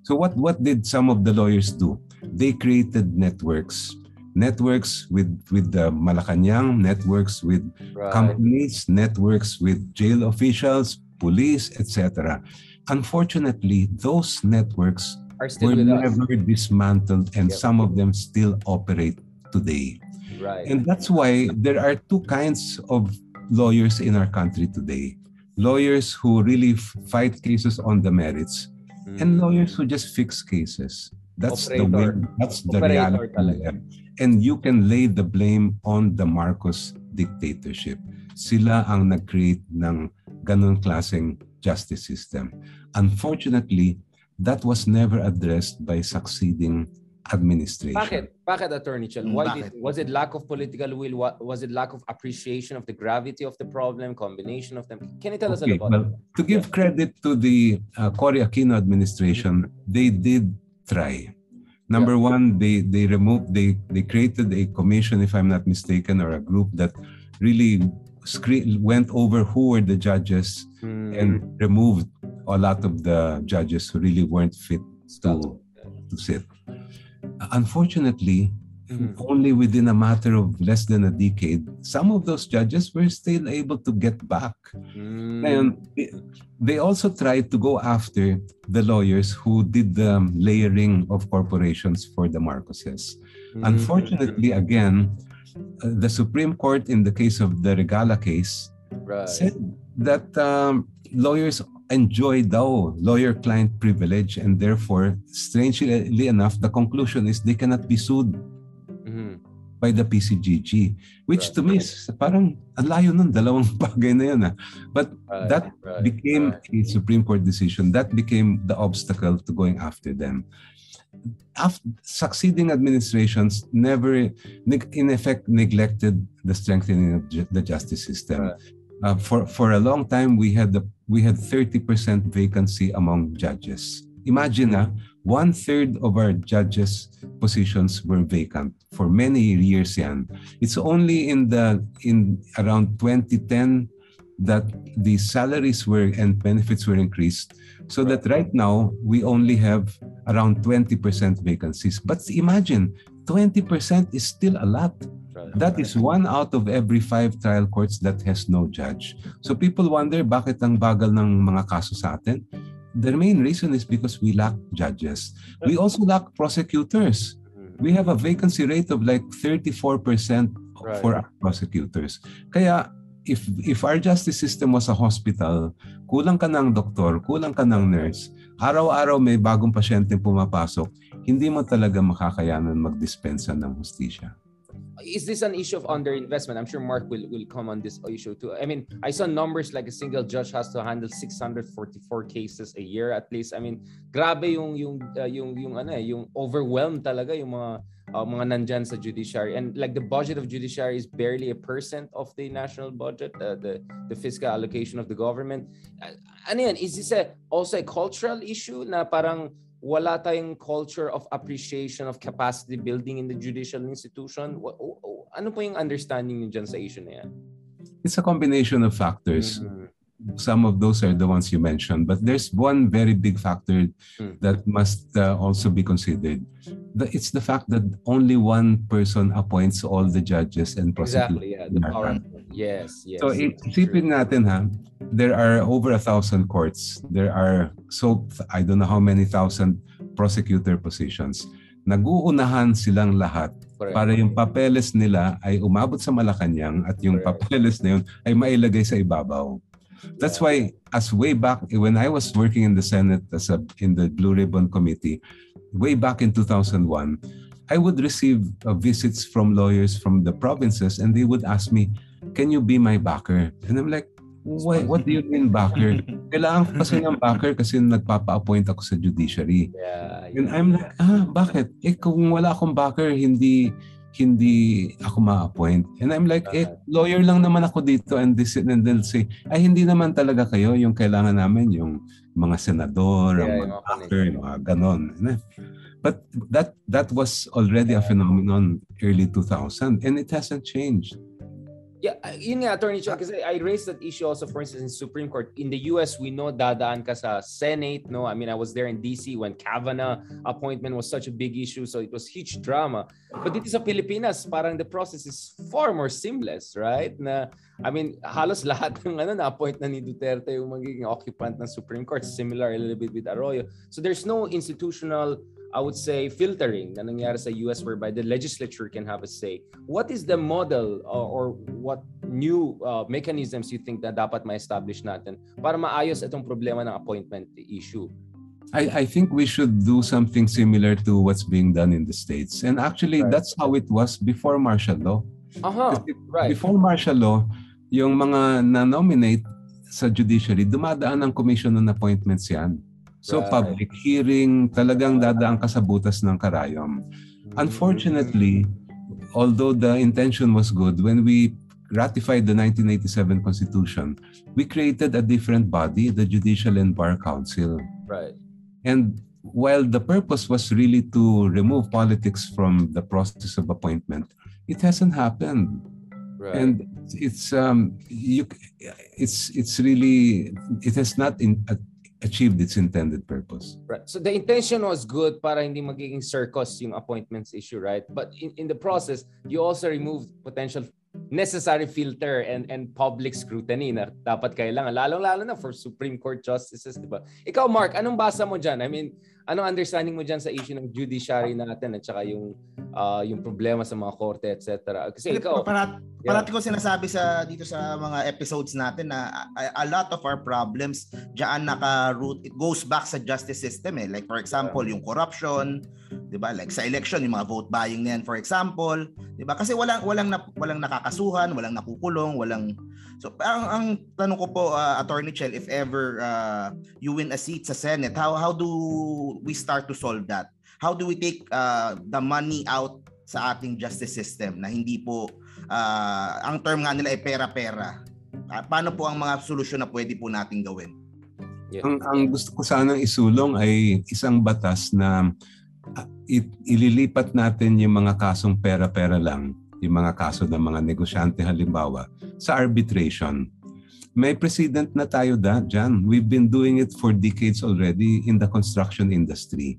So what what did some of the lawyers do? They created networks networks with with the Malacanang, networks with right. companies, networks with jail officials, police, etc. Unfortunately, those networks are still were never us. dismantled and yep. some of them still operate today. Right. And that's why there are two kinds of lawyers in our country today. Lawyers who really fight cases on the merits mm. and lawyers who just fix cases. That's Operator. the way, that's the Operator reality. And you can lay the blame on the Marcos dictatorship. Sila ang nag-create ng ganun klaseng justice system. Unfortunately, that was never addressed by succeeding administration. Bakit? Bakit, Attorney Chel? Why Bakit? did, was it lack of political will? Was it lack of appreciation of the gravity of the problem, combination of them? Can you tell us a little about well, To give yeah. credit to the uh, Cory Aquino administration, they did try. Number yeah. one, they they removed they they created a commission, if I'm not mistaken, or a group that really screen, went over who were the judges mm. and removed a lot of the judges who really weren't fit to, to sit. Unfortunately, mm. only within a matter of less than a decade, some of those judges were still able to get back. Mm. And they also tried to go after the lawyers who did the layering of corporations for the Marcoses. Mm. Unfortunately, again, uh, the Supreme Court in the case of the Regala case right. said that um, lawyers enjoy daw lawyer-client privilege and therefore, strangely enough, the conclusion is they cannot be sued mm-hmm. by the PCGG. Which right. to me is parang ang layo nun, dalawang bagay na yun. Ah. But right. that right. became a Supreme Court decision. That became the obstacle to going after them after, succeeding administrations never, in effect, neglected the strengthening of ju- the justice system. Uh, for for a long time, we had the we had 30% vacancy among judges. Imagine, uh, one third of our judges' positions were vacant for many years. Yan. It's only in the in around 2010 that the salaries were and benefits were increased so that right now we only have around 20% vacancies. But imagine, 20% is still a lot. That is one out of every five trial courts that has no judge. So people wonder bakit ang bagal ng mga kaso sa atin. The main reason is because we lack judges. We also lack prosecutors. We have a vacancy rate of like 34% right. for prosecutors. Kaya if if our justice system was a hospital, kulang ka ng doktor, kulang ka ng nurse, araw-araw may bagong pasyente pumapasok, hindi mo talaga makakayanan magdispensa ng hustisya. Is this an issue of underinvestment? I'm sure Mark will, will come on this issue too. I mean, I saw numbers like a single judge has to handle 644 cases a year at least. I mean, grabe yung yung uh, yung yung ano eh, yung overwhelmed talaga yung mga uh, mga nandyan sa judiciary. And like the budget of judiciary is barely a percent of the national budget, uh, the, the fiscal allocation of the government. Uh, ano yan? Is this a, also a cultural issue na parang wala tayong culture of appreciation of capacity building in the judicial institution? Ano po yung understanding niyo dyan sa issue na yan? It's a combination of factors. Mm-hmm some of those are the ones you mentioned but there's one very big factor mm. that must uh, also be considered the, it's the fact that only one person appoints all the judges and prosecutors exactly yeah the power yes yes so isipin natin ha there are over a thousand courts there are so i don't know how many thousand prosecutor positions naguunahan silang lahat Correct. para yung papeles nila ay umabot sa Malacanang at yung Correct. papeles na yun ay mailagay sa ibabaw. That's why, as way back when I was working in the Senate as a in the Blue Ribbon Committee, way back in 2001, I would receive uh, visits from lawyers from the provinces and they would ask me, can you be my backer? And I'm like, Why, what do you mean backer? Kailangan ko kasi ng backer kasi nagpapa-appoint ako sa judiciary. Yeah, yeah. And I'm like, ah, bakit? Eh kung wala akong backer, hindi hindi ako ma-appoint. And I'm like, eh, lawyer lang naman ako dito and this and they'll say, ay hindi naman talaga kayo yung kailangan namin, yung mga senador, yeah, mga backer, mga ganon. But that that was already a phenomenon early 2000 and it hasn't changed. Yeah, uh, yun nga, Attorney Cho, kasi I raised that issue also, for instance, in Supreme Court. In the US, we know dadaan ka sa Senate, no? I mean, I was there in DC when Kavanaugh appointment was such a big issue, so it was huge drama. But dito sa Pilipinas, parang the process is far more seamless, right? Na, I mean, halos lahat ng ano, na-appoint na ni Duterte yung magiging occupant ng Supreme Court. Similar a little bit with Arroyo. So there's no institutional I would say, filtering na nangyari sa US whereby the legislature can have a say. What is the model uh, or what new uh, mechanisms you think na dapat ma-establish natin para maayos itong problema ng appointment issue? I, I think we should do something similar to what's being done in the States. And actually, right. that's how it was before martial law. Uh-huh. Right. Before martial law, yung mga na-nominate sa judiciary, dumadaan ng commission on appointments yan. So right. public hearing, talagang dadaan ka sa butas ng karayom. Unfortunately, although the intention was good, when we ratified the 1987 Constitution, we created a different body, the Judicial and Bar Council. Right. And while the purpose was really to remove politics from the process of appointment, it hasn't happened. Right. And it's um you it's it's really it has not in, uh, achieved its intended purpose. Right. So the intention was good para hindi magiging circus yung appointments issue, right? But in, in the process, you also removed potential necessary filter and and public scrutiny na dapat kailangan lalong-lalo na for Supreme Court justices, 'di ba? Ikaw Mark, anong basa mo diyan? I mean, anong understanding mo diyan sa issue ng judiciary natin at saka yung uh, yung problema sa mga korte, etc. Kasi ikaw parat, yeah. parati ko sinasabi sa dito sa mga episodes natin na a, a lot of our problems diyan naka-root it goes back sa justice system eh. Like for example, yeah. yung corruption, 'di ba? Like sa election, yung mga vote buying na yan for example, 'di ba? Kasi walang walang na, walang nakakasuhan, walang nakukulong, walang So ang, ang tanong ko po uh, Attorney Chel if ever uh, you win a seat sa Senate, how how do we start to solve that? How do we take uh, the money out sa ating justice system na hindi po uh, ang term nga nila ay pera-pera? Uh, paano po ang mga solusyon na pwede po nating gawin? Yeah. Ang, ang gusto ko sanang isulong ay isang batas na uh, ililipat natin yung mga kasong pera-pera lang yung mga kaso ng mga negosyante halimbawa, sa arbitration. May precedent na tayo da, dyan. We've been doing it for decades already in the construction industry.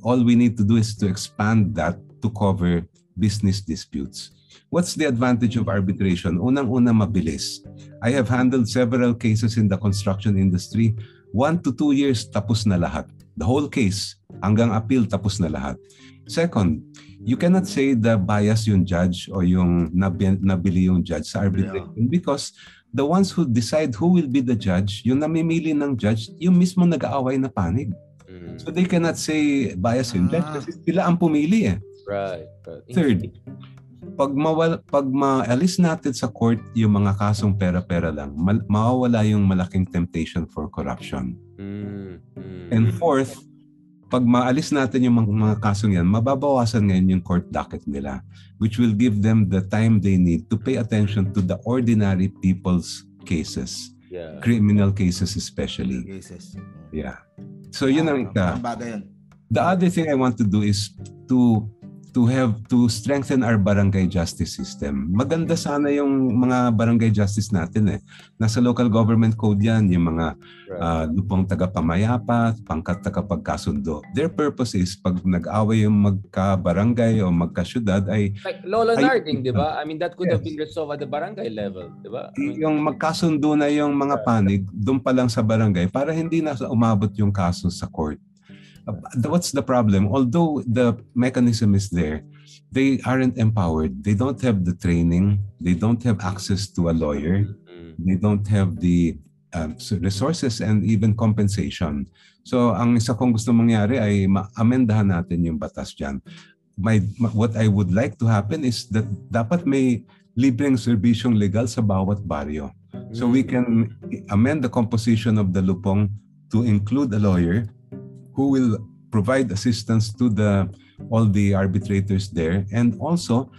All we need to do is to expand that to cover business disputes. What's the advantage of arbitration? Unang-una, mabilis. I have handled several cases in the construction industry. One to two years, tapos na lahat. The whole case, hanggang appeal, tapos na lahat. Second, you cannot say the bias yung judge or yung nabili yung judge sa arbitration yeah. because the ones who decide who will be the judge, yung namimili ng judge, yung mismo nag-aaway na panig. Mm. So they cannot say bias yung judge ah. kasi sila ang pumili eh. Right. right. Third, pag mawal, pag maalis natin sa court yung mga kasong pera-pera lang, mal, mawawala yung malaking temptation for corruption. Mm. Mm. And fourth, pag maalis natin yung mga, mga kasong yan, mababawasan ngayon yung court docket nila, which will give them the time they need to pay attention to the ordinary people's cases. Yeah. Criminal cases especially. Cases. Yeah. So yun ang ika. The other thing I want to do is to to have to strengthen our barangay justice system. Maganda sana yung mga barangay justice natin eh. Nasa local government code yan, yung mga uh, lupang taga-pamayapa, pangkat taga-pagkasundo. Their purpose is pag nag-away yung magka-barangay o magka-syudad ay... Like Lola Narding, di ba? I mean, that could yes. have been resolved at the barangay level, di ba? I mean, yung magkasundo na yung mga panig, doon pa lang sa barangay para hindi na umabot yung kaso sa court. What's the problem? Although the mechanism is there, they aren't empowered. They don't have the training. They don't have access to a lawyer. Mm-hmm. They don't have the um, resources and even compensation. So ang isa kong gusto mangyari ay ma-amendahan natin yung batas dyan. my, what I would like to happen is that dapat may libreng serbisyong legal sa bawat baryo. So we can amend the composition of the lupong to include a lawyer who will provide assistance to the all the arbitrators there and also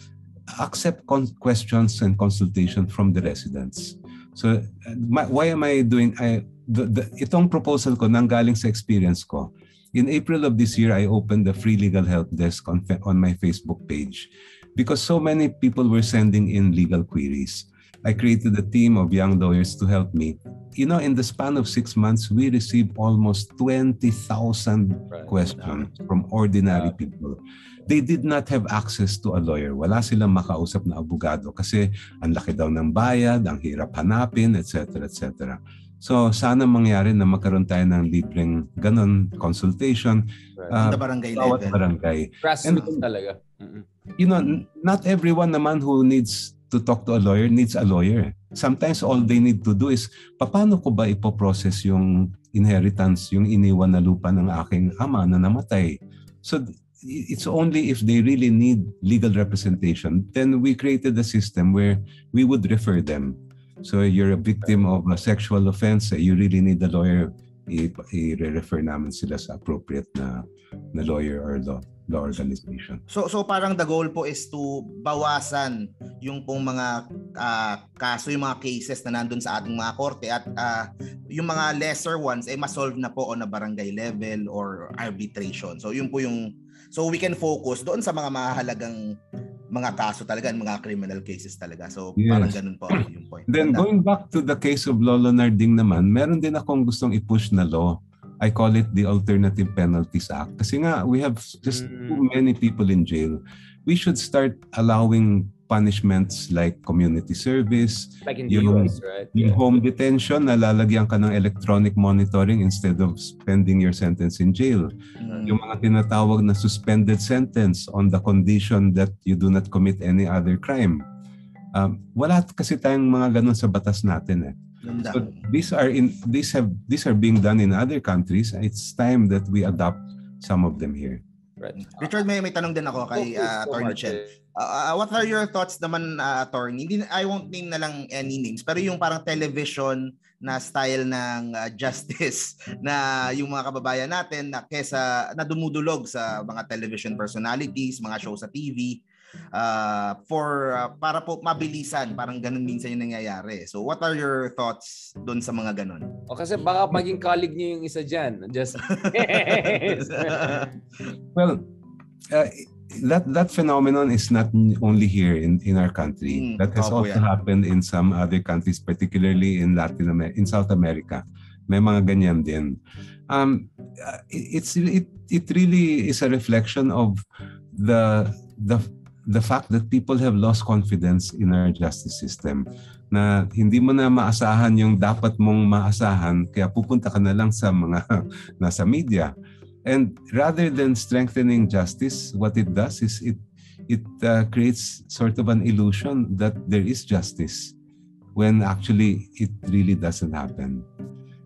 accept questions and consultation from the residents. So uh, my, why am I doing I the, the itong proposal ko nanggaling sa experience ko. In April of this year I opened the free legal help desk on on my Facebook page because so many people were sending in legal queries. I created a team of young lawyers to help me. You know, in the span of six months, we received almost 20,000 right. questions from ordinary people. They did not have access to a lawyer. Wala silang makausap na abogado kasi ang laki daw ng bayad, ang hirap hanapin, etc. etc. So sana mangyari na magkaroon tayo ng libreng ganon consultation. Right. Uh, the barangay level. barangay. Grassroots talaga. Mm-hmm. You know, not everyone naman who needs to talk to a lawyer needs a lawyer. Sometimes all they need to do is, paano ko ba ipoprocess yung inheritance, yung iniwan na lupa ng aking ama na namatay? So it's only if they really need legal representation, then we created a system where we would refer them So you're a victim of a sexual offense, you really need a lawyer, i-refer namin sila sa appropriate na, na lawyer or law, law organization. So so parang the goal po is to bawasan yung pong mga uh, kaso, yung mga cases na nandun sa ating mga korte at uh, yung mga lesser ones ay eh, ma-solve na po on a barangay level or arbitration. So yun po yung so we can focus doon sa mga mahalagang mga kaso talaga, mga criminal cases talaga. So yes. parang ganun po yung point. Then Ganda. going back to the case of Lolo Narding naman, meron din akong gustong i-push na law. I call it the Alternative Penalties Act. Kasi nga, we have just mm. too many people in jail. We should start allowing punishments like community service, like in yung, US, right? Yung yeah. home detention na lalagyan ka ng electronic monitoring instead of spending your sentence in jail. Mm. Yung mga tinatawag na suspended sentence on the condition that you do not commit any other crime. Um, wala kasi tayong mga ganun sa batas natin eh. So these are in these have these are being done in other countries. It's time that we adopt some of them here. Right. Richard, may may tanong din ako kay uh, Attorney Chen. Uh, what are your thoughts naman, uh, attorney? Hindi, I won't name na lang any names, pero yung parang television na style ng uh, justice na yung mga kababayan natin na kesa na dumudulog sa mga television personalities, mga show sa TV uh, for uh, para po mabilisan, parang ganun minsan yung nangyayari. So what are your thoughts doon sa mga ganun? O kasi baka maging colleague niyo yung isa diyan. Just Well, uh, that that phenomenon is not only here in in our country. Mm, that has also yan. happened in some other countries, particularly in Latin America, in South America. May mga ganyan din. Um, it's it it really is a reflection of the the the fact that people have lost confidence in our justice system na hindi mo na maasahan yung dapat mong maasahan kaya pupunta ka na lang sa mga nasa media And rather than strengthening justice, what it does is it it uh, creates sort of an illusion that there is justice when actually it really doesn't happen.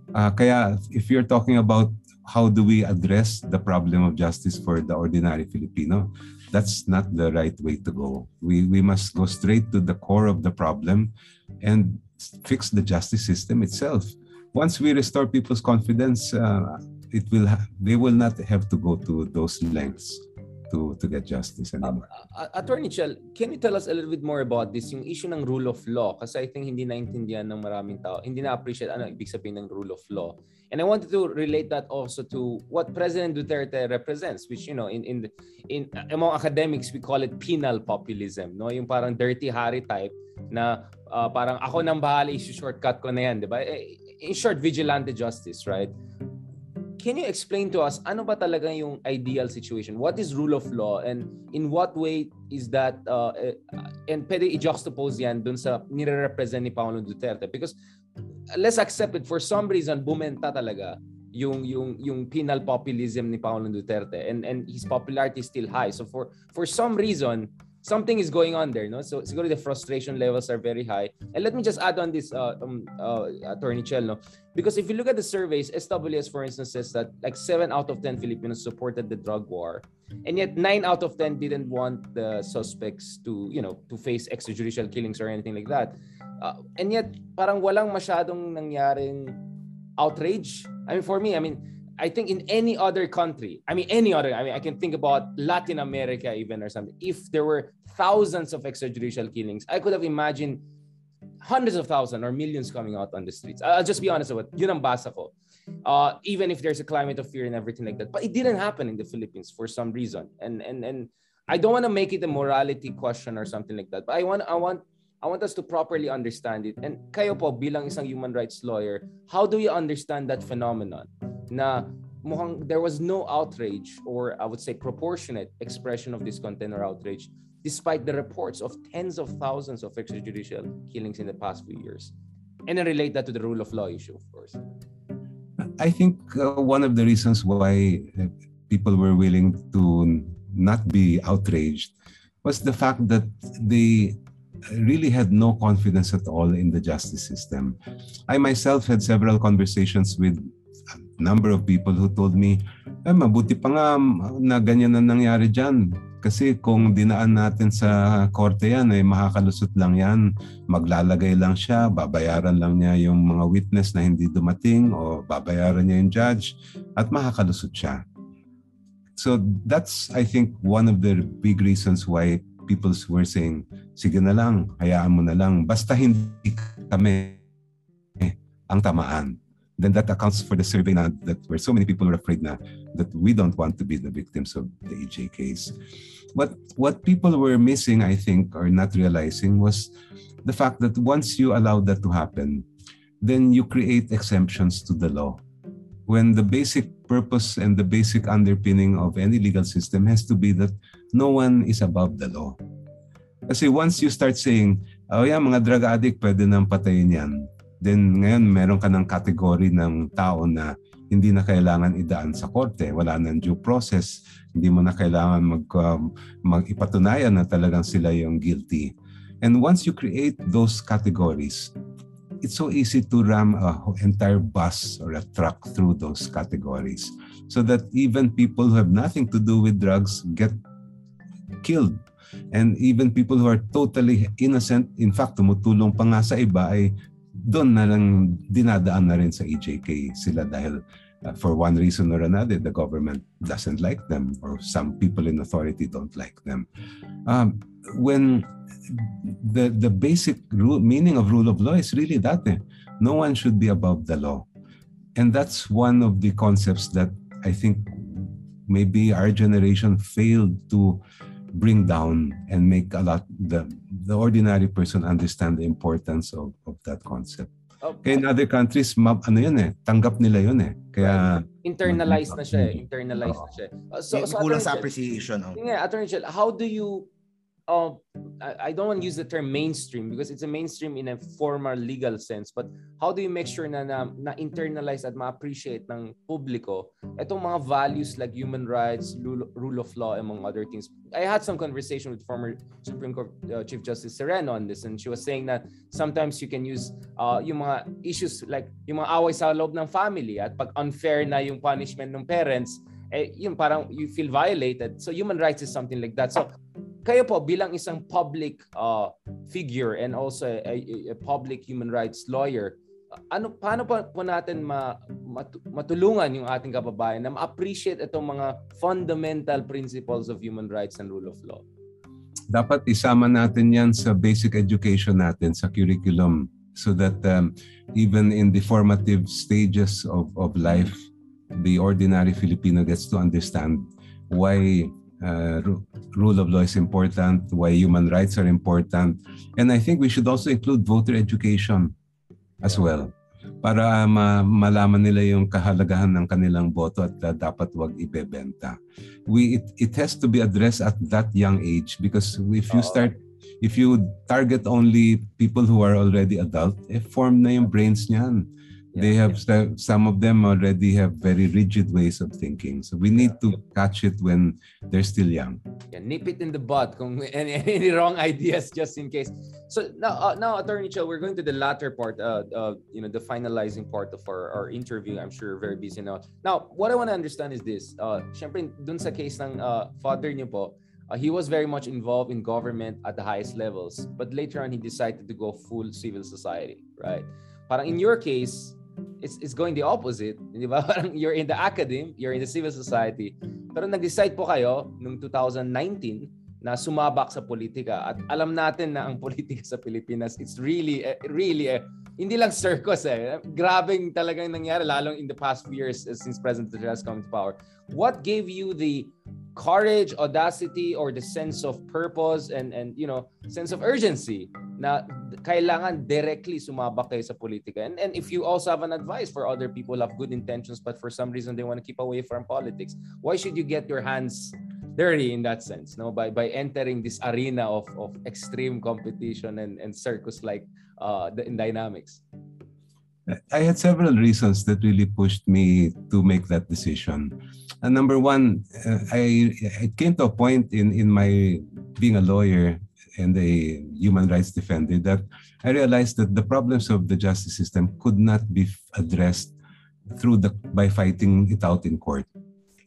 Uh, kaya if you're talking about how do we address the problem of justice for the ordinary Filipino, that's not the right way to go. We we must go straight to the core of the problem and fix the justice system itself. Once we restore people's confidence, uh, it will ha- they will not have to go to those lengths to to get justice anymore. Uh, Attorney Chel, can you tell us a little bit more about this, yung issue ng rule of law? Kasi I think hindi naintindihan ng maraming tao, hindi na-appreciate ano ibig sabihin ng rule of law. And I wanted to relate that also to what President Duterte represents, which you know, in in in among academics we call it penal populism, no? Yung parang dirty Harry type na uh, parang ako nang bahala, issue shortcut ko na yan, di ba? Eh, in short, vigilante justice, right? Can you explain to us ano ba talaga yung ideal situation? What is rule of law and in what way is that uh, eh, and pwede i-juxtapose yan dun sa nire-represent ni Pangulong Duterte because let's accept it for some reason bumenta talaga yung yung yung penal populism ni Pangulong Duterte and and his popularity is still high. So for for some reason something is going on there, no? So siguro the frustration levels are very high. And let me just add on this, uh, um, uh, Attorney Chel, no? Because if you look at the surveys, SWS, for instance, says that like seven out of 10 Filipinos supported the drug war. And yet nine out of 10 didn't want the suspects to, you know, to face extrajudicial killings or anything like that. Uh, and yet parang walang masyadong nangyaring outrage. I mean, for me, I mean, I think in any other country, I mean, any other, I mean, I can think about Latin America even or something. If there were thousands of extrajudicial killings, I could have imagined hundreds of thousands or millions coming out on the streets. I'll just be honest about yun ang basa ko. Uh, even if there's a climate of fear and everything like that. But it didn't happen in the Philippines for some reason. And and and I don't want to make it a morality question or something like that. But I want I want I want us to properly understand it. And kayo po bilang isang human rights lawyer, how do you understand that phenomenon? Na mukhang there was no outrage or I would say proportionate expression of discontent or outrage despite the reports of tens of thousands of extrajudicial killings in the past few years. And then relate that to the rule of law issue, of course. I think uh, one of the reasons why uh, people were willing to not be outraged was the fact that they really had no confidence at all in the justice system. I myself had several conversations with number of people who told me, eh, mabuti pa nga na ganyan na nangyari dyan. Kasi kung dinaan natin sa korte yan, eh, makakalusot lang yan. Maglalagay lang siya, babayaran lang niya yung mga witness na hindi dumating o babayaran niya yung judge at makakalusot siya. So that's, I think, one of the big reasons why people were saying, sige na lang, hayaan mo na lang, basta hindi kami ang tamaan. Then that accounts for the survey now that where so many people are afraid now that we don't want to be the victims of the EJ case. What what people were missing, I think, or not realizing was the fact that once you allow that to happen, then you create exemptions to the law. When the basic purpose and the basic underpinning of any legal system has to be that no one is above the law. Kasi once you start saying, oh yeah, mga drug addict, pwede nang patayin yan. Then ngayon, meron ka ng category ng tao na hindi na kailangan idaan sa korte. Wala nang due process. Hindi mo na kailangan mag, um, mag-ipatunayan na talagang sila yung guilty. And once you create those categories, it's so easy to ram a entire bus or a truck through those categories so that even people who have nothing to do with drugs get killed and even people who are totally innocent in fact tumutulong pa nga sa iba ay doon na lang dinadaan na rin sa EJK sila dahil uh, for one reason or another the government doesn't like them or some people in authority don't like them um, when the the basic rule, meaning of rule of law is really that eh. no one should be above the law and that's one of the concepts that i think maybe our generation failed to bring down and make a lot the the ordinary person understand the importance of of that concept Okay. in other countries, ma- ano yun eh, tanggap nila yun eh. Kaya... Internalized na siya eh. Internalized oh. na siya. Uh, so, so, kulang sa appreciation. Oh. Yeah, Attorney Chel, how do you uh, I, don't want to use the term mainstream because it's a mainstream in a formal legal sense. But how do you make sure na, na, na internalize at ma-appreciate ng publiko itong mga values like human rights, rule, rule of law, among other things? I had some conversation with former Supreme Court uh, Chief Justice Sereno on this and she was saying that sometimes you can use uh, yung mga issues like yung mga away sa loob ng family at pag unfair na yung punishment ng parents, eh, yung parang you feel violated. So human rights is something like that. So kayo po bilang isang public uh, figure and also a, a public human rights lawyer, ano paano pa po natin ma, matulungan yung ating kababayan na ma-appreciate itong mga fundamental principles of human rights and rule of law? Dapat isama natin yan sa basic education natin sa curriculum so that um, even in the formative stages of, of life, the ordinary Filipino gets to understand why uh, rule of law is important, why human rights are important. And I think we should also include voter education as well para ma- malaman nila yung kahalagahan ng kanilang boto at uh, dapat wag ibebenta. We it, it has to be addressed at that young age because if you start if you target only people who are already adult, eh, form na yung brains niyan. Yeah. They have some of them already have very rigid ways of thinking. So we need to catch it when they're still young. Yeah, nip it in the butt kung any, any wrong ideas just in case. So now, uh, now Attorney Chell, we're going to the latter part, uh, uh, you know, the finalizing part of our, our interview. I'm sure you're very busy now. Now, what I want to understand is this. Uh, syempre, dun sa case ng uh, father niyo po, uh, he was very much involved in government at the highest levels. But later on, he decided to go full civil society, right? Parang in your case, it's, it's going the opposite. Di ba? Parang you're in the academy, you're in the civil society. Pero nag-decide po kayo noong 2019 na sumabak sa politika at alam natin na ang politika sa Pilipinas it's really eh, really eh, hindi lang circus eh grabing talagang nangyari lalong in the past few years eh, since President Duterte has come to power what gave you the courage audacity or the sense of purpose and and you know sense of urgency na kailangan directly sumabak kayo sa politika. And, and if you also have an advice for other people who have good intentions but for some reason they want to keep away from politics, why should you get your hands dirty in that sense no? By by entering this arena of of extreme competition and and circus like uh the, in dynamics? I had several reasons that really pushed me to make that decision and number one uh, i it came to a point in in my being a lawyer and a human rights defender that I realized that the problems of the justice system could not be addressed through the by fighting it out in court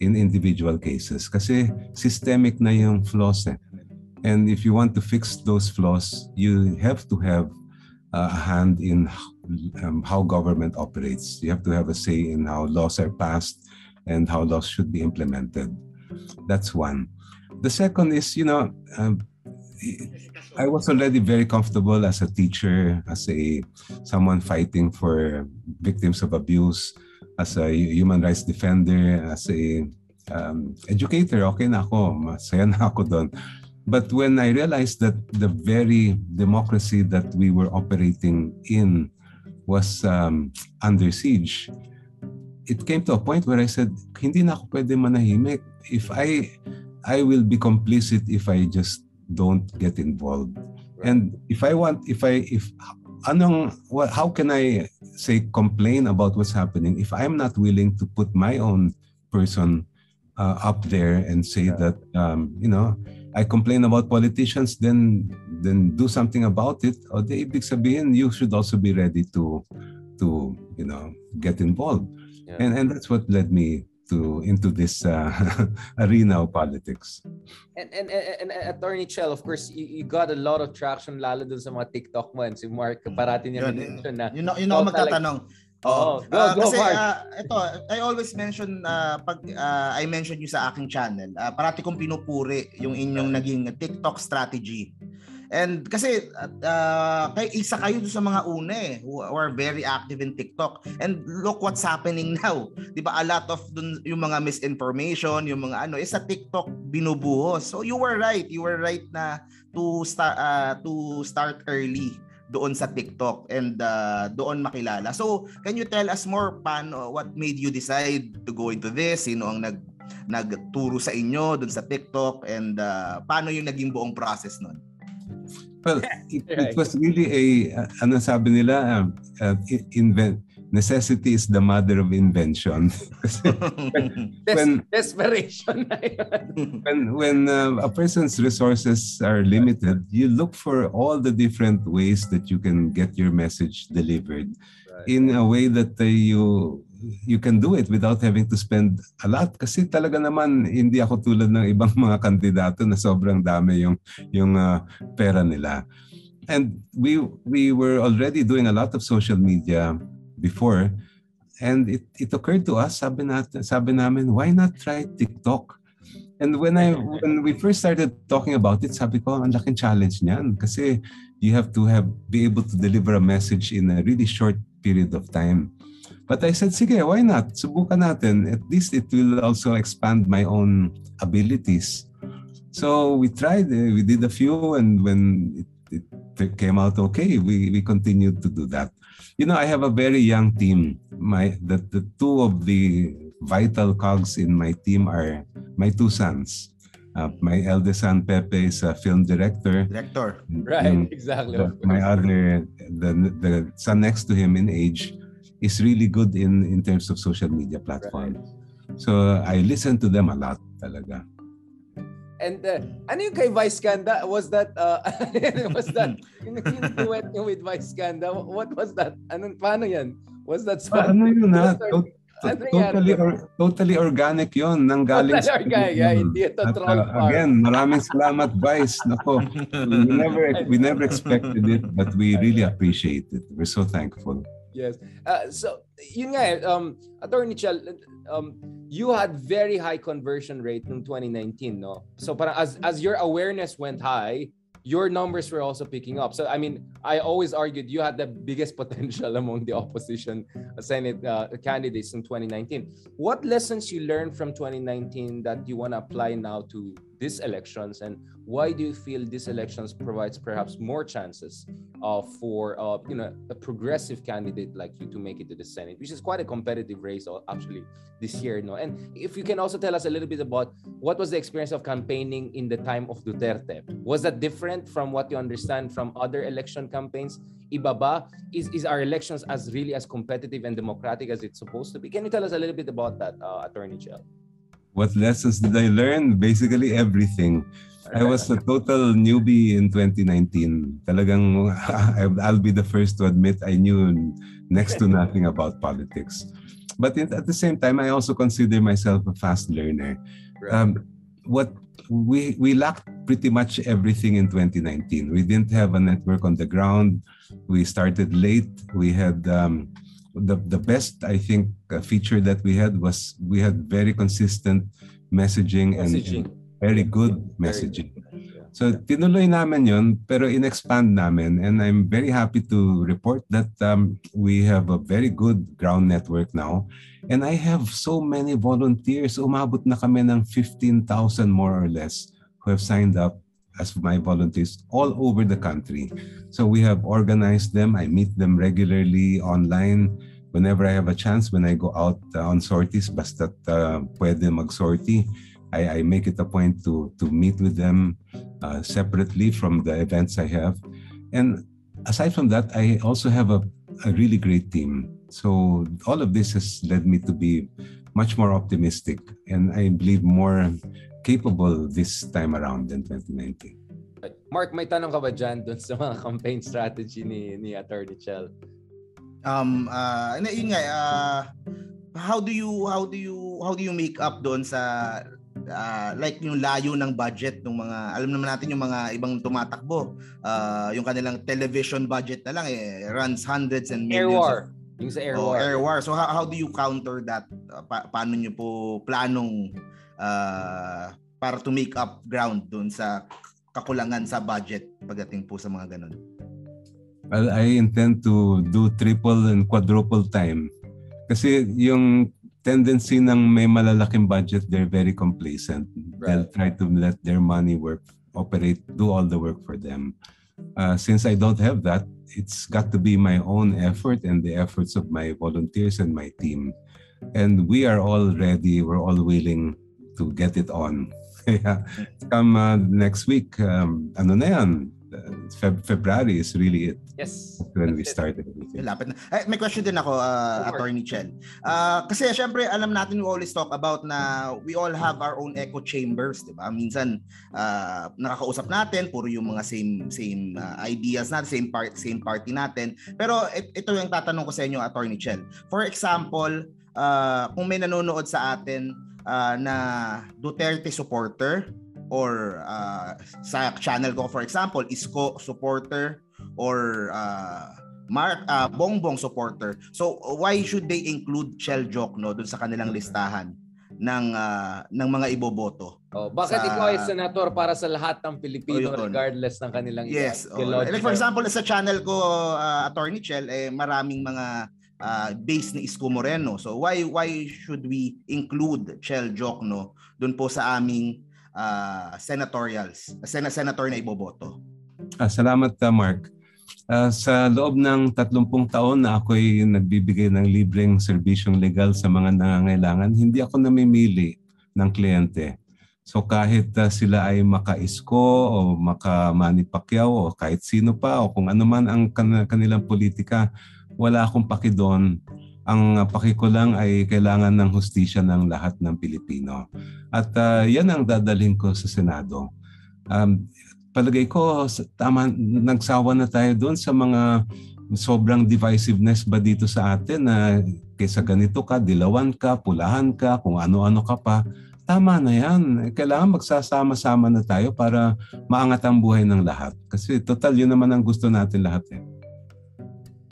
in individual cases kasi systemic na yung flaws eh. And if you want to fix those flaws, you have to have a hand in um, how government operates. You have to have a say in how laws are passed and how laws should be implemented. That's one. The second is, you know, um, I was already very comfortable as a teacher, as a someone fighting for victims of abuse, as a human rights defender, as a um, educator. Okay na ako, masaya na ako doon. But when I realized that the very democracy that we were operating in was um, under siege, it came to a point where I said, hindi na ako pwede manahimik. If I I will be complicit if I just don't get involved. And if I want, if I, if, anong, what, how can I say complain about what's happening if I'm not willing to put my own person uh, up there and say yeah. that, um, you know, I complain about politicians, then then do something about it. O the ibig sabihin, you should also be ready to to you know get involved. Yeah. And and that's what led me to into this uh, arena of politics. And, and, and, and Attorney Chell, of course, you, you got a lot of traction lalo dun sa mga TikTok mo. Si Mark, parati niya mention na. Yun, yun ako magtatanong. Oo. Oh, go, uh, go, kasi Mark. Uh, ito, I always mention uh, pag uh, I mention you sa aking channel, uh, parati kong pinupuri yung inyong naging TikTok strategy. And kasi uh, kay isa kayo sa mga una eh who are very active in TikTok. And look what's happening now. 'Di ba? A lot of dun, yung mga misinformation, yung mga ano, is sa TikTok binubuhos. So you were right. You were right na to start uh, to start early doon sa TikTok and uh, doon makilala. So, can you tell us more paano what made you decide to go into this? Sino ang nag nagturo sa inyo doon sa TikTok and uh, paano yung naging buong process noon? Well, it, it was really a, uh, ano sabi nila, uh, uh, invent, necessity is the mother of invention. when, Desperation when when uh, a person's resources are limited, you look for all the different ways that you can get your message delivered right. in a way that uh, you you can do it without having to spend a lot kasi talaga naman hindi ako tulad ng ibang mga kandidato na sobrang dami yung yung uh, pera nila. And we we were already doing a lot of social media before and it it occurred to us sabi natin sabi namin why not try TikTok? And when I when we first started talking about it, sabi ko ang laking challenge niyan kasi you have to have be able to deliver a message in a really short period of time. But I said, sige, why not? Subukan natin. At least it will also expand my own abilities. So we tried, eh, we did a few, and when it, it came out okay, we, we continued to do that. You know, I have a very young team. My the, the two of the vital cogs in my team are my two sons. Uh, my eldest son Pepe is a film director. Director, right? exactly. The, my other, the the son next to him in age, is really good in in terms of social media platforms. Right. So I listen to them a lot talaga. And uh, ano yung kay Vice Ganda? Was that uh, was that yung, yung duet niyo with Vice Ganda? What was that? Ano paano yan? Was that song? ano yun na? Ano totally or, totally organic 'yon nang galing totally organic, yeah, hindi ito At, uh, again, maraming salamat Vice. Nako. we never we never expected it but we really appreciate it. We're so thankful. Yes. Uh, so yun nga eh, um Attorney Chel, um you had very high conversion rate in 2019, no? So para as as your awareness went high, your numbers were also picking up. So I mean, I always argued you had the biggest potential among the opposition Senate uh, candidates in 2019. What lessons you learned from 2019 that you want to apply now to these elections, and why do you feel these elections provides perhaps more chances uh, for uh, you know a progressive candidate like you to make it to the Senate, which is quite a competitive race uh, actually this year, no? And if you can also tell us a little bit about what was the experience of campaigning in the time of Duterte, was that different from what you understand from other election campaigns? Ibaba is is our elections as really as competitive and democratic as it's supposed to be? Can you tell us a little bit about that, uh, Attorney Chel? What lessons did I learn? Basically everything. I was a total newbie in 2019. Talagang I'll be the first to admit I knew next to nothing about politics. But at the same time, I also consider myself a fast learner. Um, what we we lacked pretty much everything in 2019. We didn't have a network on the ground. We started late. We had um, the the best I think uh, feature that we had was we had very consistent messaging, messaging. and, very good messaging. So tinuloy namin yon pero in-expand namin and I'm very happy to report that um, we have a very good ground network now and I have so many volunteers. Umabot na kami ng 15,000 more or less who have signed up as my volunteers all over the country. So we have organized them. I meet them regularly online. Whenever I have a chance, when I go out uh, on sorties, basta uh, pwede mag-sortie, I, I make it a point to, to meet with them uh, separately from the events I have. And aside from that, I also have a, a really great team. So all of this has led me to be much more optimistic and I believe more capable this time around than 2019. Mark, may tanong ka ba dyan dun sa mga campaign strategy ni, ni Attorney Chel? Um, uh, yun nga, uh, how do you, how do you, how do you make up doon sa uh, like yung layo ng budget ng mga alam naman natin yung mga ibang tumatakbo. Uh, yung kanilang television budget na lang eh runs hundreds and millions Air War. Of, yung sa Air oh, War. Air War. So how, how do you counter that? Uh, pa- paano niyo po planong uh, para to make up ground doon sa kakulangan sa budget pagdating po sa mga ganun? Well, I intend to do triple and quadruple time. Kasi yung tendency ng may malalaking budget, they're very complacent. Right. They'll try to let their money work, operate, do all the work for them. Uh, since I don't have that, it's got to be my own effort and the efforts of my volunteers and my team. And we are all ready, we're all willing to get it on. yeah. Come uh, next week, um, ano na yan? Feb- February is really it. Yes. When we started everything. Lapit na. Eh, may question din ako, uh, Attorney Chen. Uh, kasi syempre, alam natin we always talk about na we all have our own echo chambers, di ba? Minsan, uh, nakakausap natin, puro yung mga same same uh, ideas natin, same, part, same party natin. Pero ito yung tatanong ko sa inyo, Attorney Chen. For example, uh, kung may nanonood sa atin uh, na Duterte supporter, or uh, sa channel ko for example Isko supporter or uh, Mark uh, Bongbong supporter. So why should they include Chel Jokno dun sa kanilang listahan ng uh, ng mga iboboto? Oh, bakit sa, ikaw ay senator para sa lahat ng Pilipino oh, regardless ng kanilang Yes. Oh, like for example sa channel ko uh, Attorney Chel eh maraming mga uh, base ni Isko Moreno. So why why should we include Chel Jokno doon po sa aming uh, senatorials, sen- senator na iboboto. Ah, salamat uh, Mark. Uh, sa loob ng 30 taon na ako'y nagbibigay ng libreng serbisyong legal sa mga nangangailangan, hindi ako namimili ng kliyente. So kahit uh, sila ay maka-isko o maka-Manny Pacquiao o kahit sino pa o kung ano man ang kan- kanilang politika, wala akong paki doon Ang pakikulang ay kailangan ng hustisya ng lahat ng Pilipino. At uh, yan ang dadalhin ko sa Senado. Um, palagay ko, tama, nagsawa na tayo doon sa mga sobrang divisiveness ba dito sa atin na kaysa ganito ka, dilawan ka, pulahan ka, kung ano-ano ka pa. Tama na yan. Kailangan magsasama-sama na tayo para maangat ang buhay ng lahat. Kasi total, yun naman ang gusto natin lahat eh.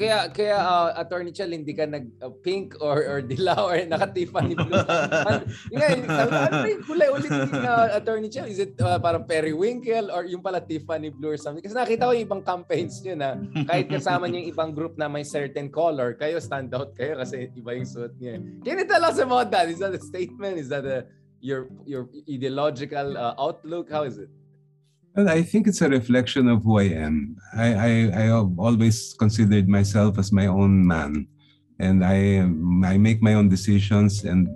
Kaya kaya uh, Attorney Chal hindi ka nag uh, pink or or dilaw or naka Tiffany blue. Ngayon, ano ba yung kulay ulit ni uh, Attorney Chal? Is it uh, parang periwinkle or yung pala Tiffany blue or something? Kasi nakita ko yung ibang campaigns niyo na kahit kasama niyo yung ibang group na may certain color, kayo stand out kayo kasi iba yung suit niya. Can you tell us about that? Is that a statement? Is that a your your ideological uh, outlook? How is it? Well, I think it's a reflection of who I am. I, I, I have always considered myself as my own man. And I, I make my own decisions and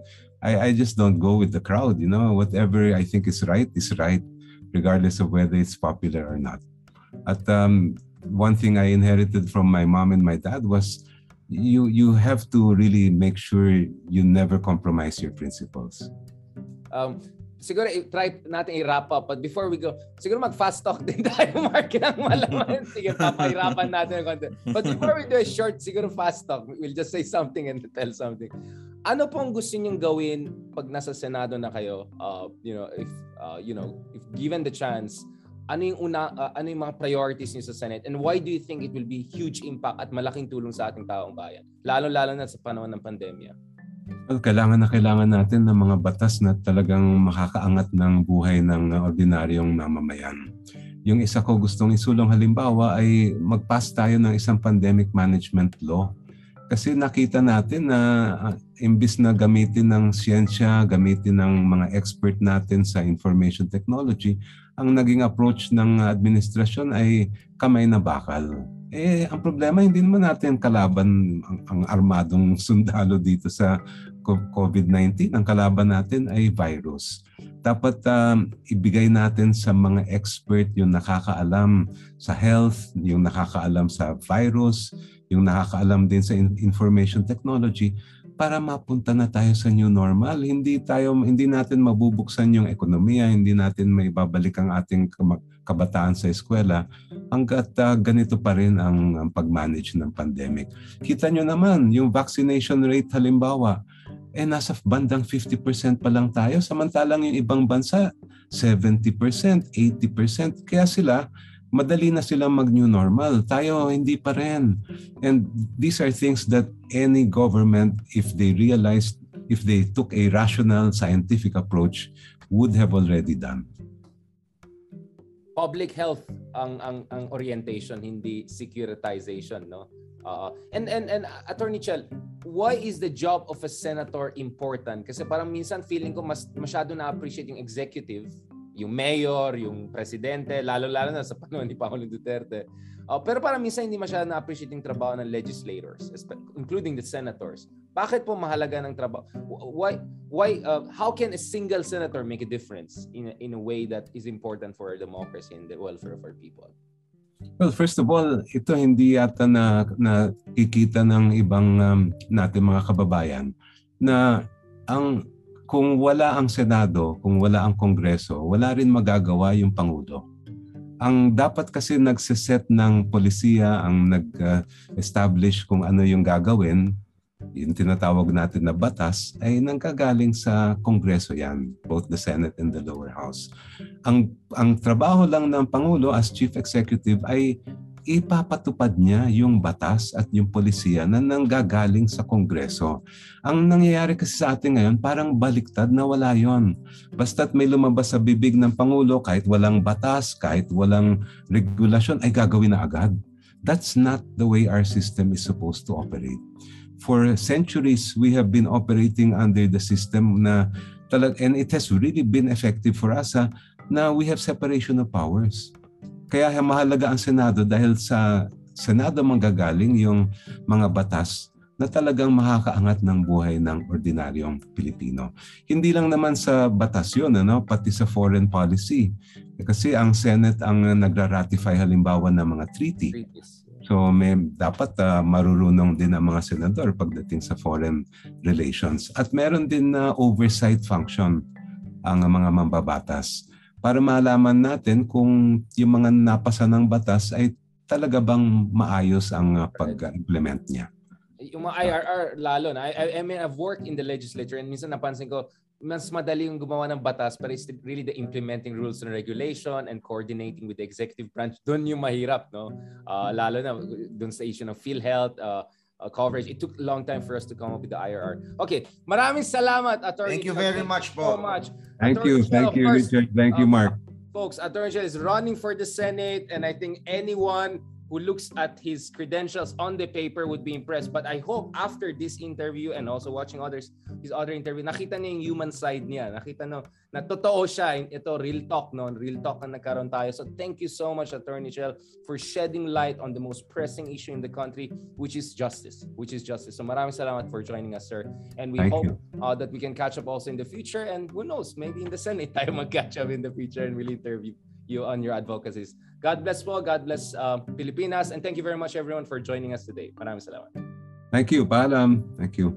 I, I just don't go with the crowd. You know, whatever I think is right is right, regardless of whether it's popular or not. At um, one thing I inherited from my mom and my dad was you you have to really make sure you never compromise your principles. Um, siguro try natin i-wrap up. But before we go, siguro mag-fast talk din tayo, Mark, ng malaman. Sige, papahirapan natin ng konti. But before we do a short, siguro fast talk, we'll just say something and tell something. Ano pong gusto niyong gawin pag nasa Senado na kayo? Uh, you know, if uh, you know, if given the chance, ano yung una uh, ano yung mga priorities niyo sa Senate and why do you think it will be huge impact at malaking tulong sa ating taong bayan lalo lalo na sa panahon ng pandemya kailangan na kailangan natin ng mga batas na talagang makakaangat ng buhay ng ordinaryong mamamayan. Yung isa ko gustong isulong halimbawa ay mag-pass tayo ng isang pandemic management law. Kasi nakita natin na uh, imbis na gamitin ng siyensya, gamitin ng mga expert natin sa information technology, ang naging approach ng administrasyon ay kamay na bakal eh, ang problema, hindi naman natin kalaban ang, ang armadong sundalo dito sa COVID-19. Ang kalaban natin ay virus. Dapat um, ibigay natin sa mga expert yung nakakaalam sa health, yung nakakaalam sa virus, yung nakakaalam din sa information technology para mapunta na tayo sa new normal. Hindi tayo hindi natin mabubuksan yung ekonomiya, hindi natin may babalik ang ating kabataan sa eskwela hangga't uh, ganito pa rin ang, ang pag-manage ng pandemic. Kita nyo naman, yung vaccination rate halimbawa, eh nasa bandang 50% pa lang tayo samantalang yung ibang bansa 70%, 80%. Kaya sila madali na silang mag-new normal. Tayo, hindi pa rin. And these are things that any government, if they realized, if they took a rational, scientific approach, would have already done. Public health ang ang ang orientation, hindi securitization, no? Uh, and and and Attorney Chel, why is the job of a senator important? Kasi parang minsan feeling ko mas masyado na appreciate yung executive yung mayor, yung presidente, lalo-lalo na sa panahon ni Pangulong Duterte. Uh, pero parang minsan hindi masyadong na-appreciate yung trabaho ng legislators, including the senators. Bakit po mahalaga ng trabaho? Why, why, uh, how can a single senator make a difference in a, in a way that is important for our democracy and the welfare of our people? Well, first of all, ito hindi yata na nakikita ng ibang um, natin mga kababayan na ang kung wala ang Senado, kung wala ang Kongreso, wala rin magagawa yung Pangulo. Ang dapat kasi nagsiset ng polisiya, ang nag-establish kung ano yung gagawin, yung tinatawag natin na batas, ay nanggagaling sa Kongreso yan, both the Senate and the lower house. Ang, ang trabaho lang ng Pangulo as Chief Executive ay ipapatupad niya yung batas at yung polisiya na nanggagaling sa Kongreso. Ang nangyayari kasi sa atin ngayon, parang baliktad na wala yon. Basta't may lumabas sa bibig ng Pangulo, kahit walang batas, kahit walang regulasyon, ay gagawin na agad. That's not the way our system is supposed to operate. For centuries, we have been operating under the system na talag and it has really been effective for us ha, na we have separation of powers. Kaya mahalaga ang Senado dahil sa Senado manggagaling yung mga batas na talagang makakaangat ng buhay ng ordinaryong Pilipino. Hindi lang naman sa batas yun, ano? pati sa foreign policy. Kasi ang Senate ang nagra-ratify halimbawa ng mga treaty. So may dapat uh, marurunong din ang mga senador pagdating sa foreign relations. At meron din na uh, oversight function ang mga mambabatas para malaman natin kung yung mga napasa ng batas ay talaga bang maayos ang uh, pag-implement niya. Yung mga IRR lalo na. I, I mean, I've worked in the legislature and minsan napansin ko, mas madali yung gumawa ng batas pero it's really the implementing rules and regulation and coordinating with the executive branch. Doon yung mahirap, no? Uh, lalo na doon sa issue ng PhilHealth, uh, uh, coverage. It took a long time for us to come up with the IRR. Okay, maraming salamat, Attorney. Thank you very Thank much so po. much. Thank Attorney you. Thank you, Richard. Thank you, uh, Mark. Folks, Attorney is running for the Senate and I think anyone who looks at his credentials on the paper would be impressed. But I hope after this interview and also watching others his other interview, nakita niya yung human side niya. Nakita no, na totoo siya. Ito, real talk, no? Real talk na nagkaroon tayo. So thank you so much, Attorney Chel, for shedding light on the most pressing issue in the country, which is justice. Which is justice. So maraming salamat for joining us, sir. And we Thank hope uh, that we can catch up also in the future. And who knows, maybe in the Senate tayo mag-catch up in the future and we'll interview you on your advocacies. God bless po. God bless uh, Pilipinas. And thank you very much everyone for joining us today. Maraming salamat. Thank you. Paalam. Thank you.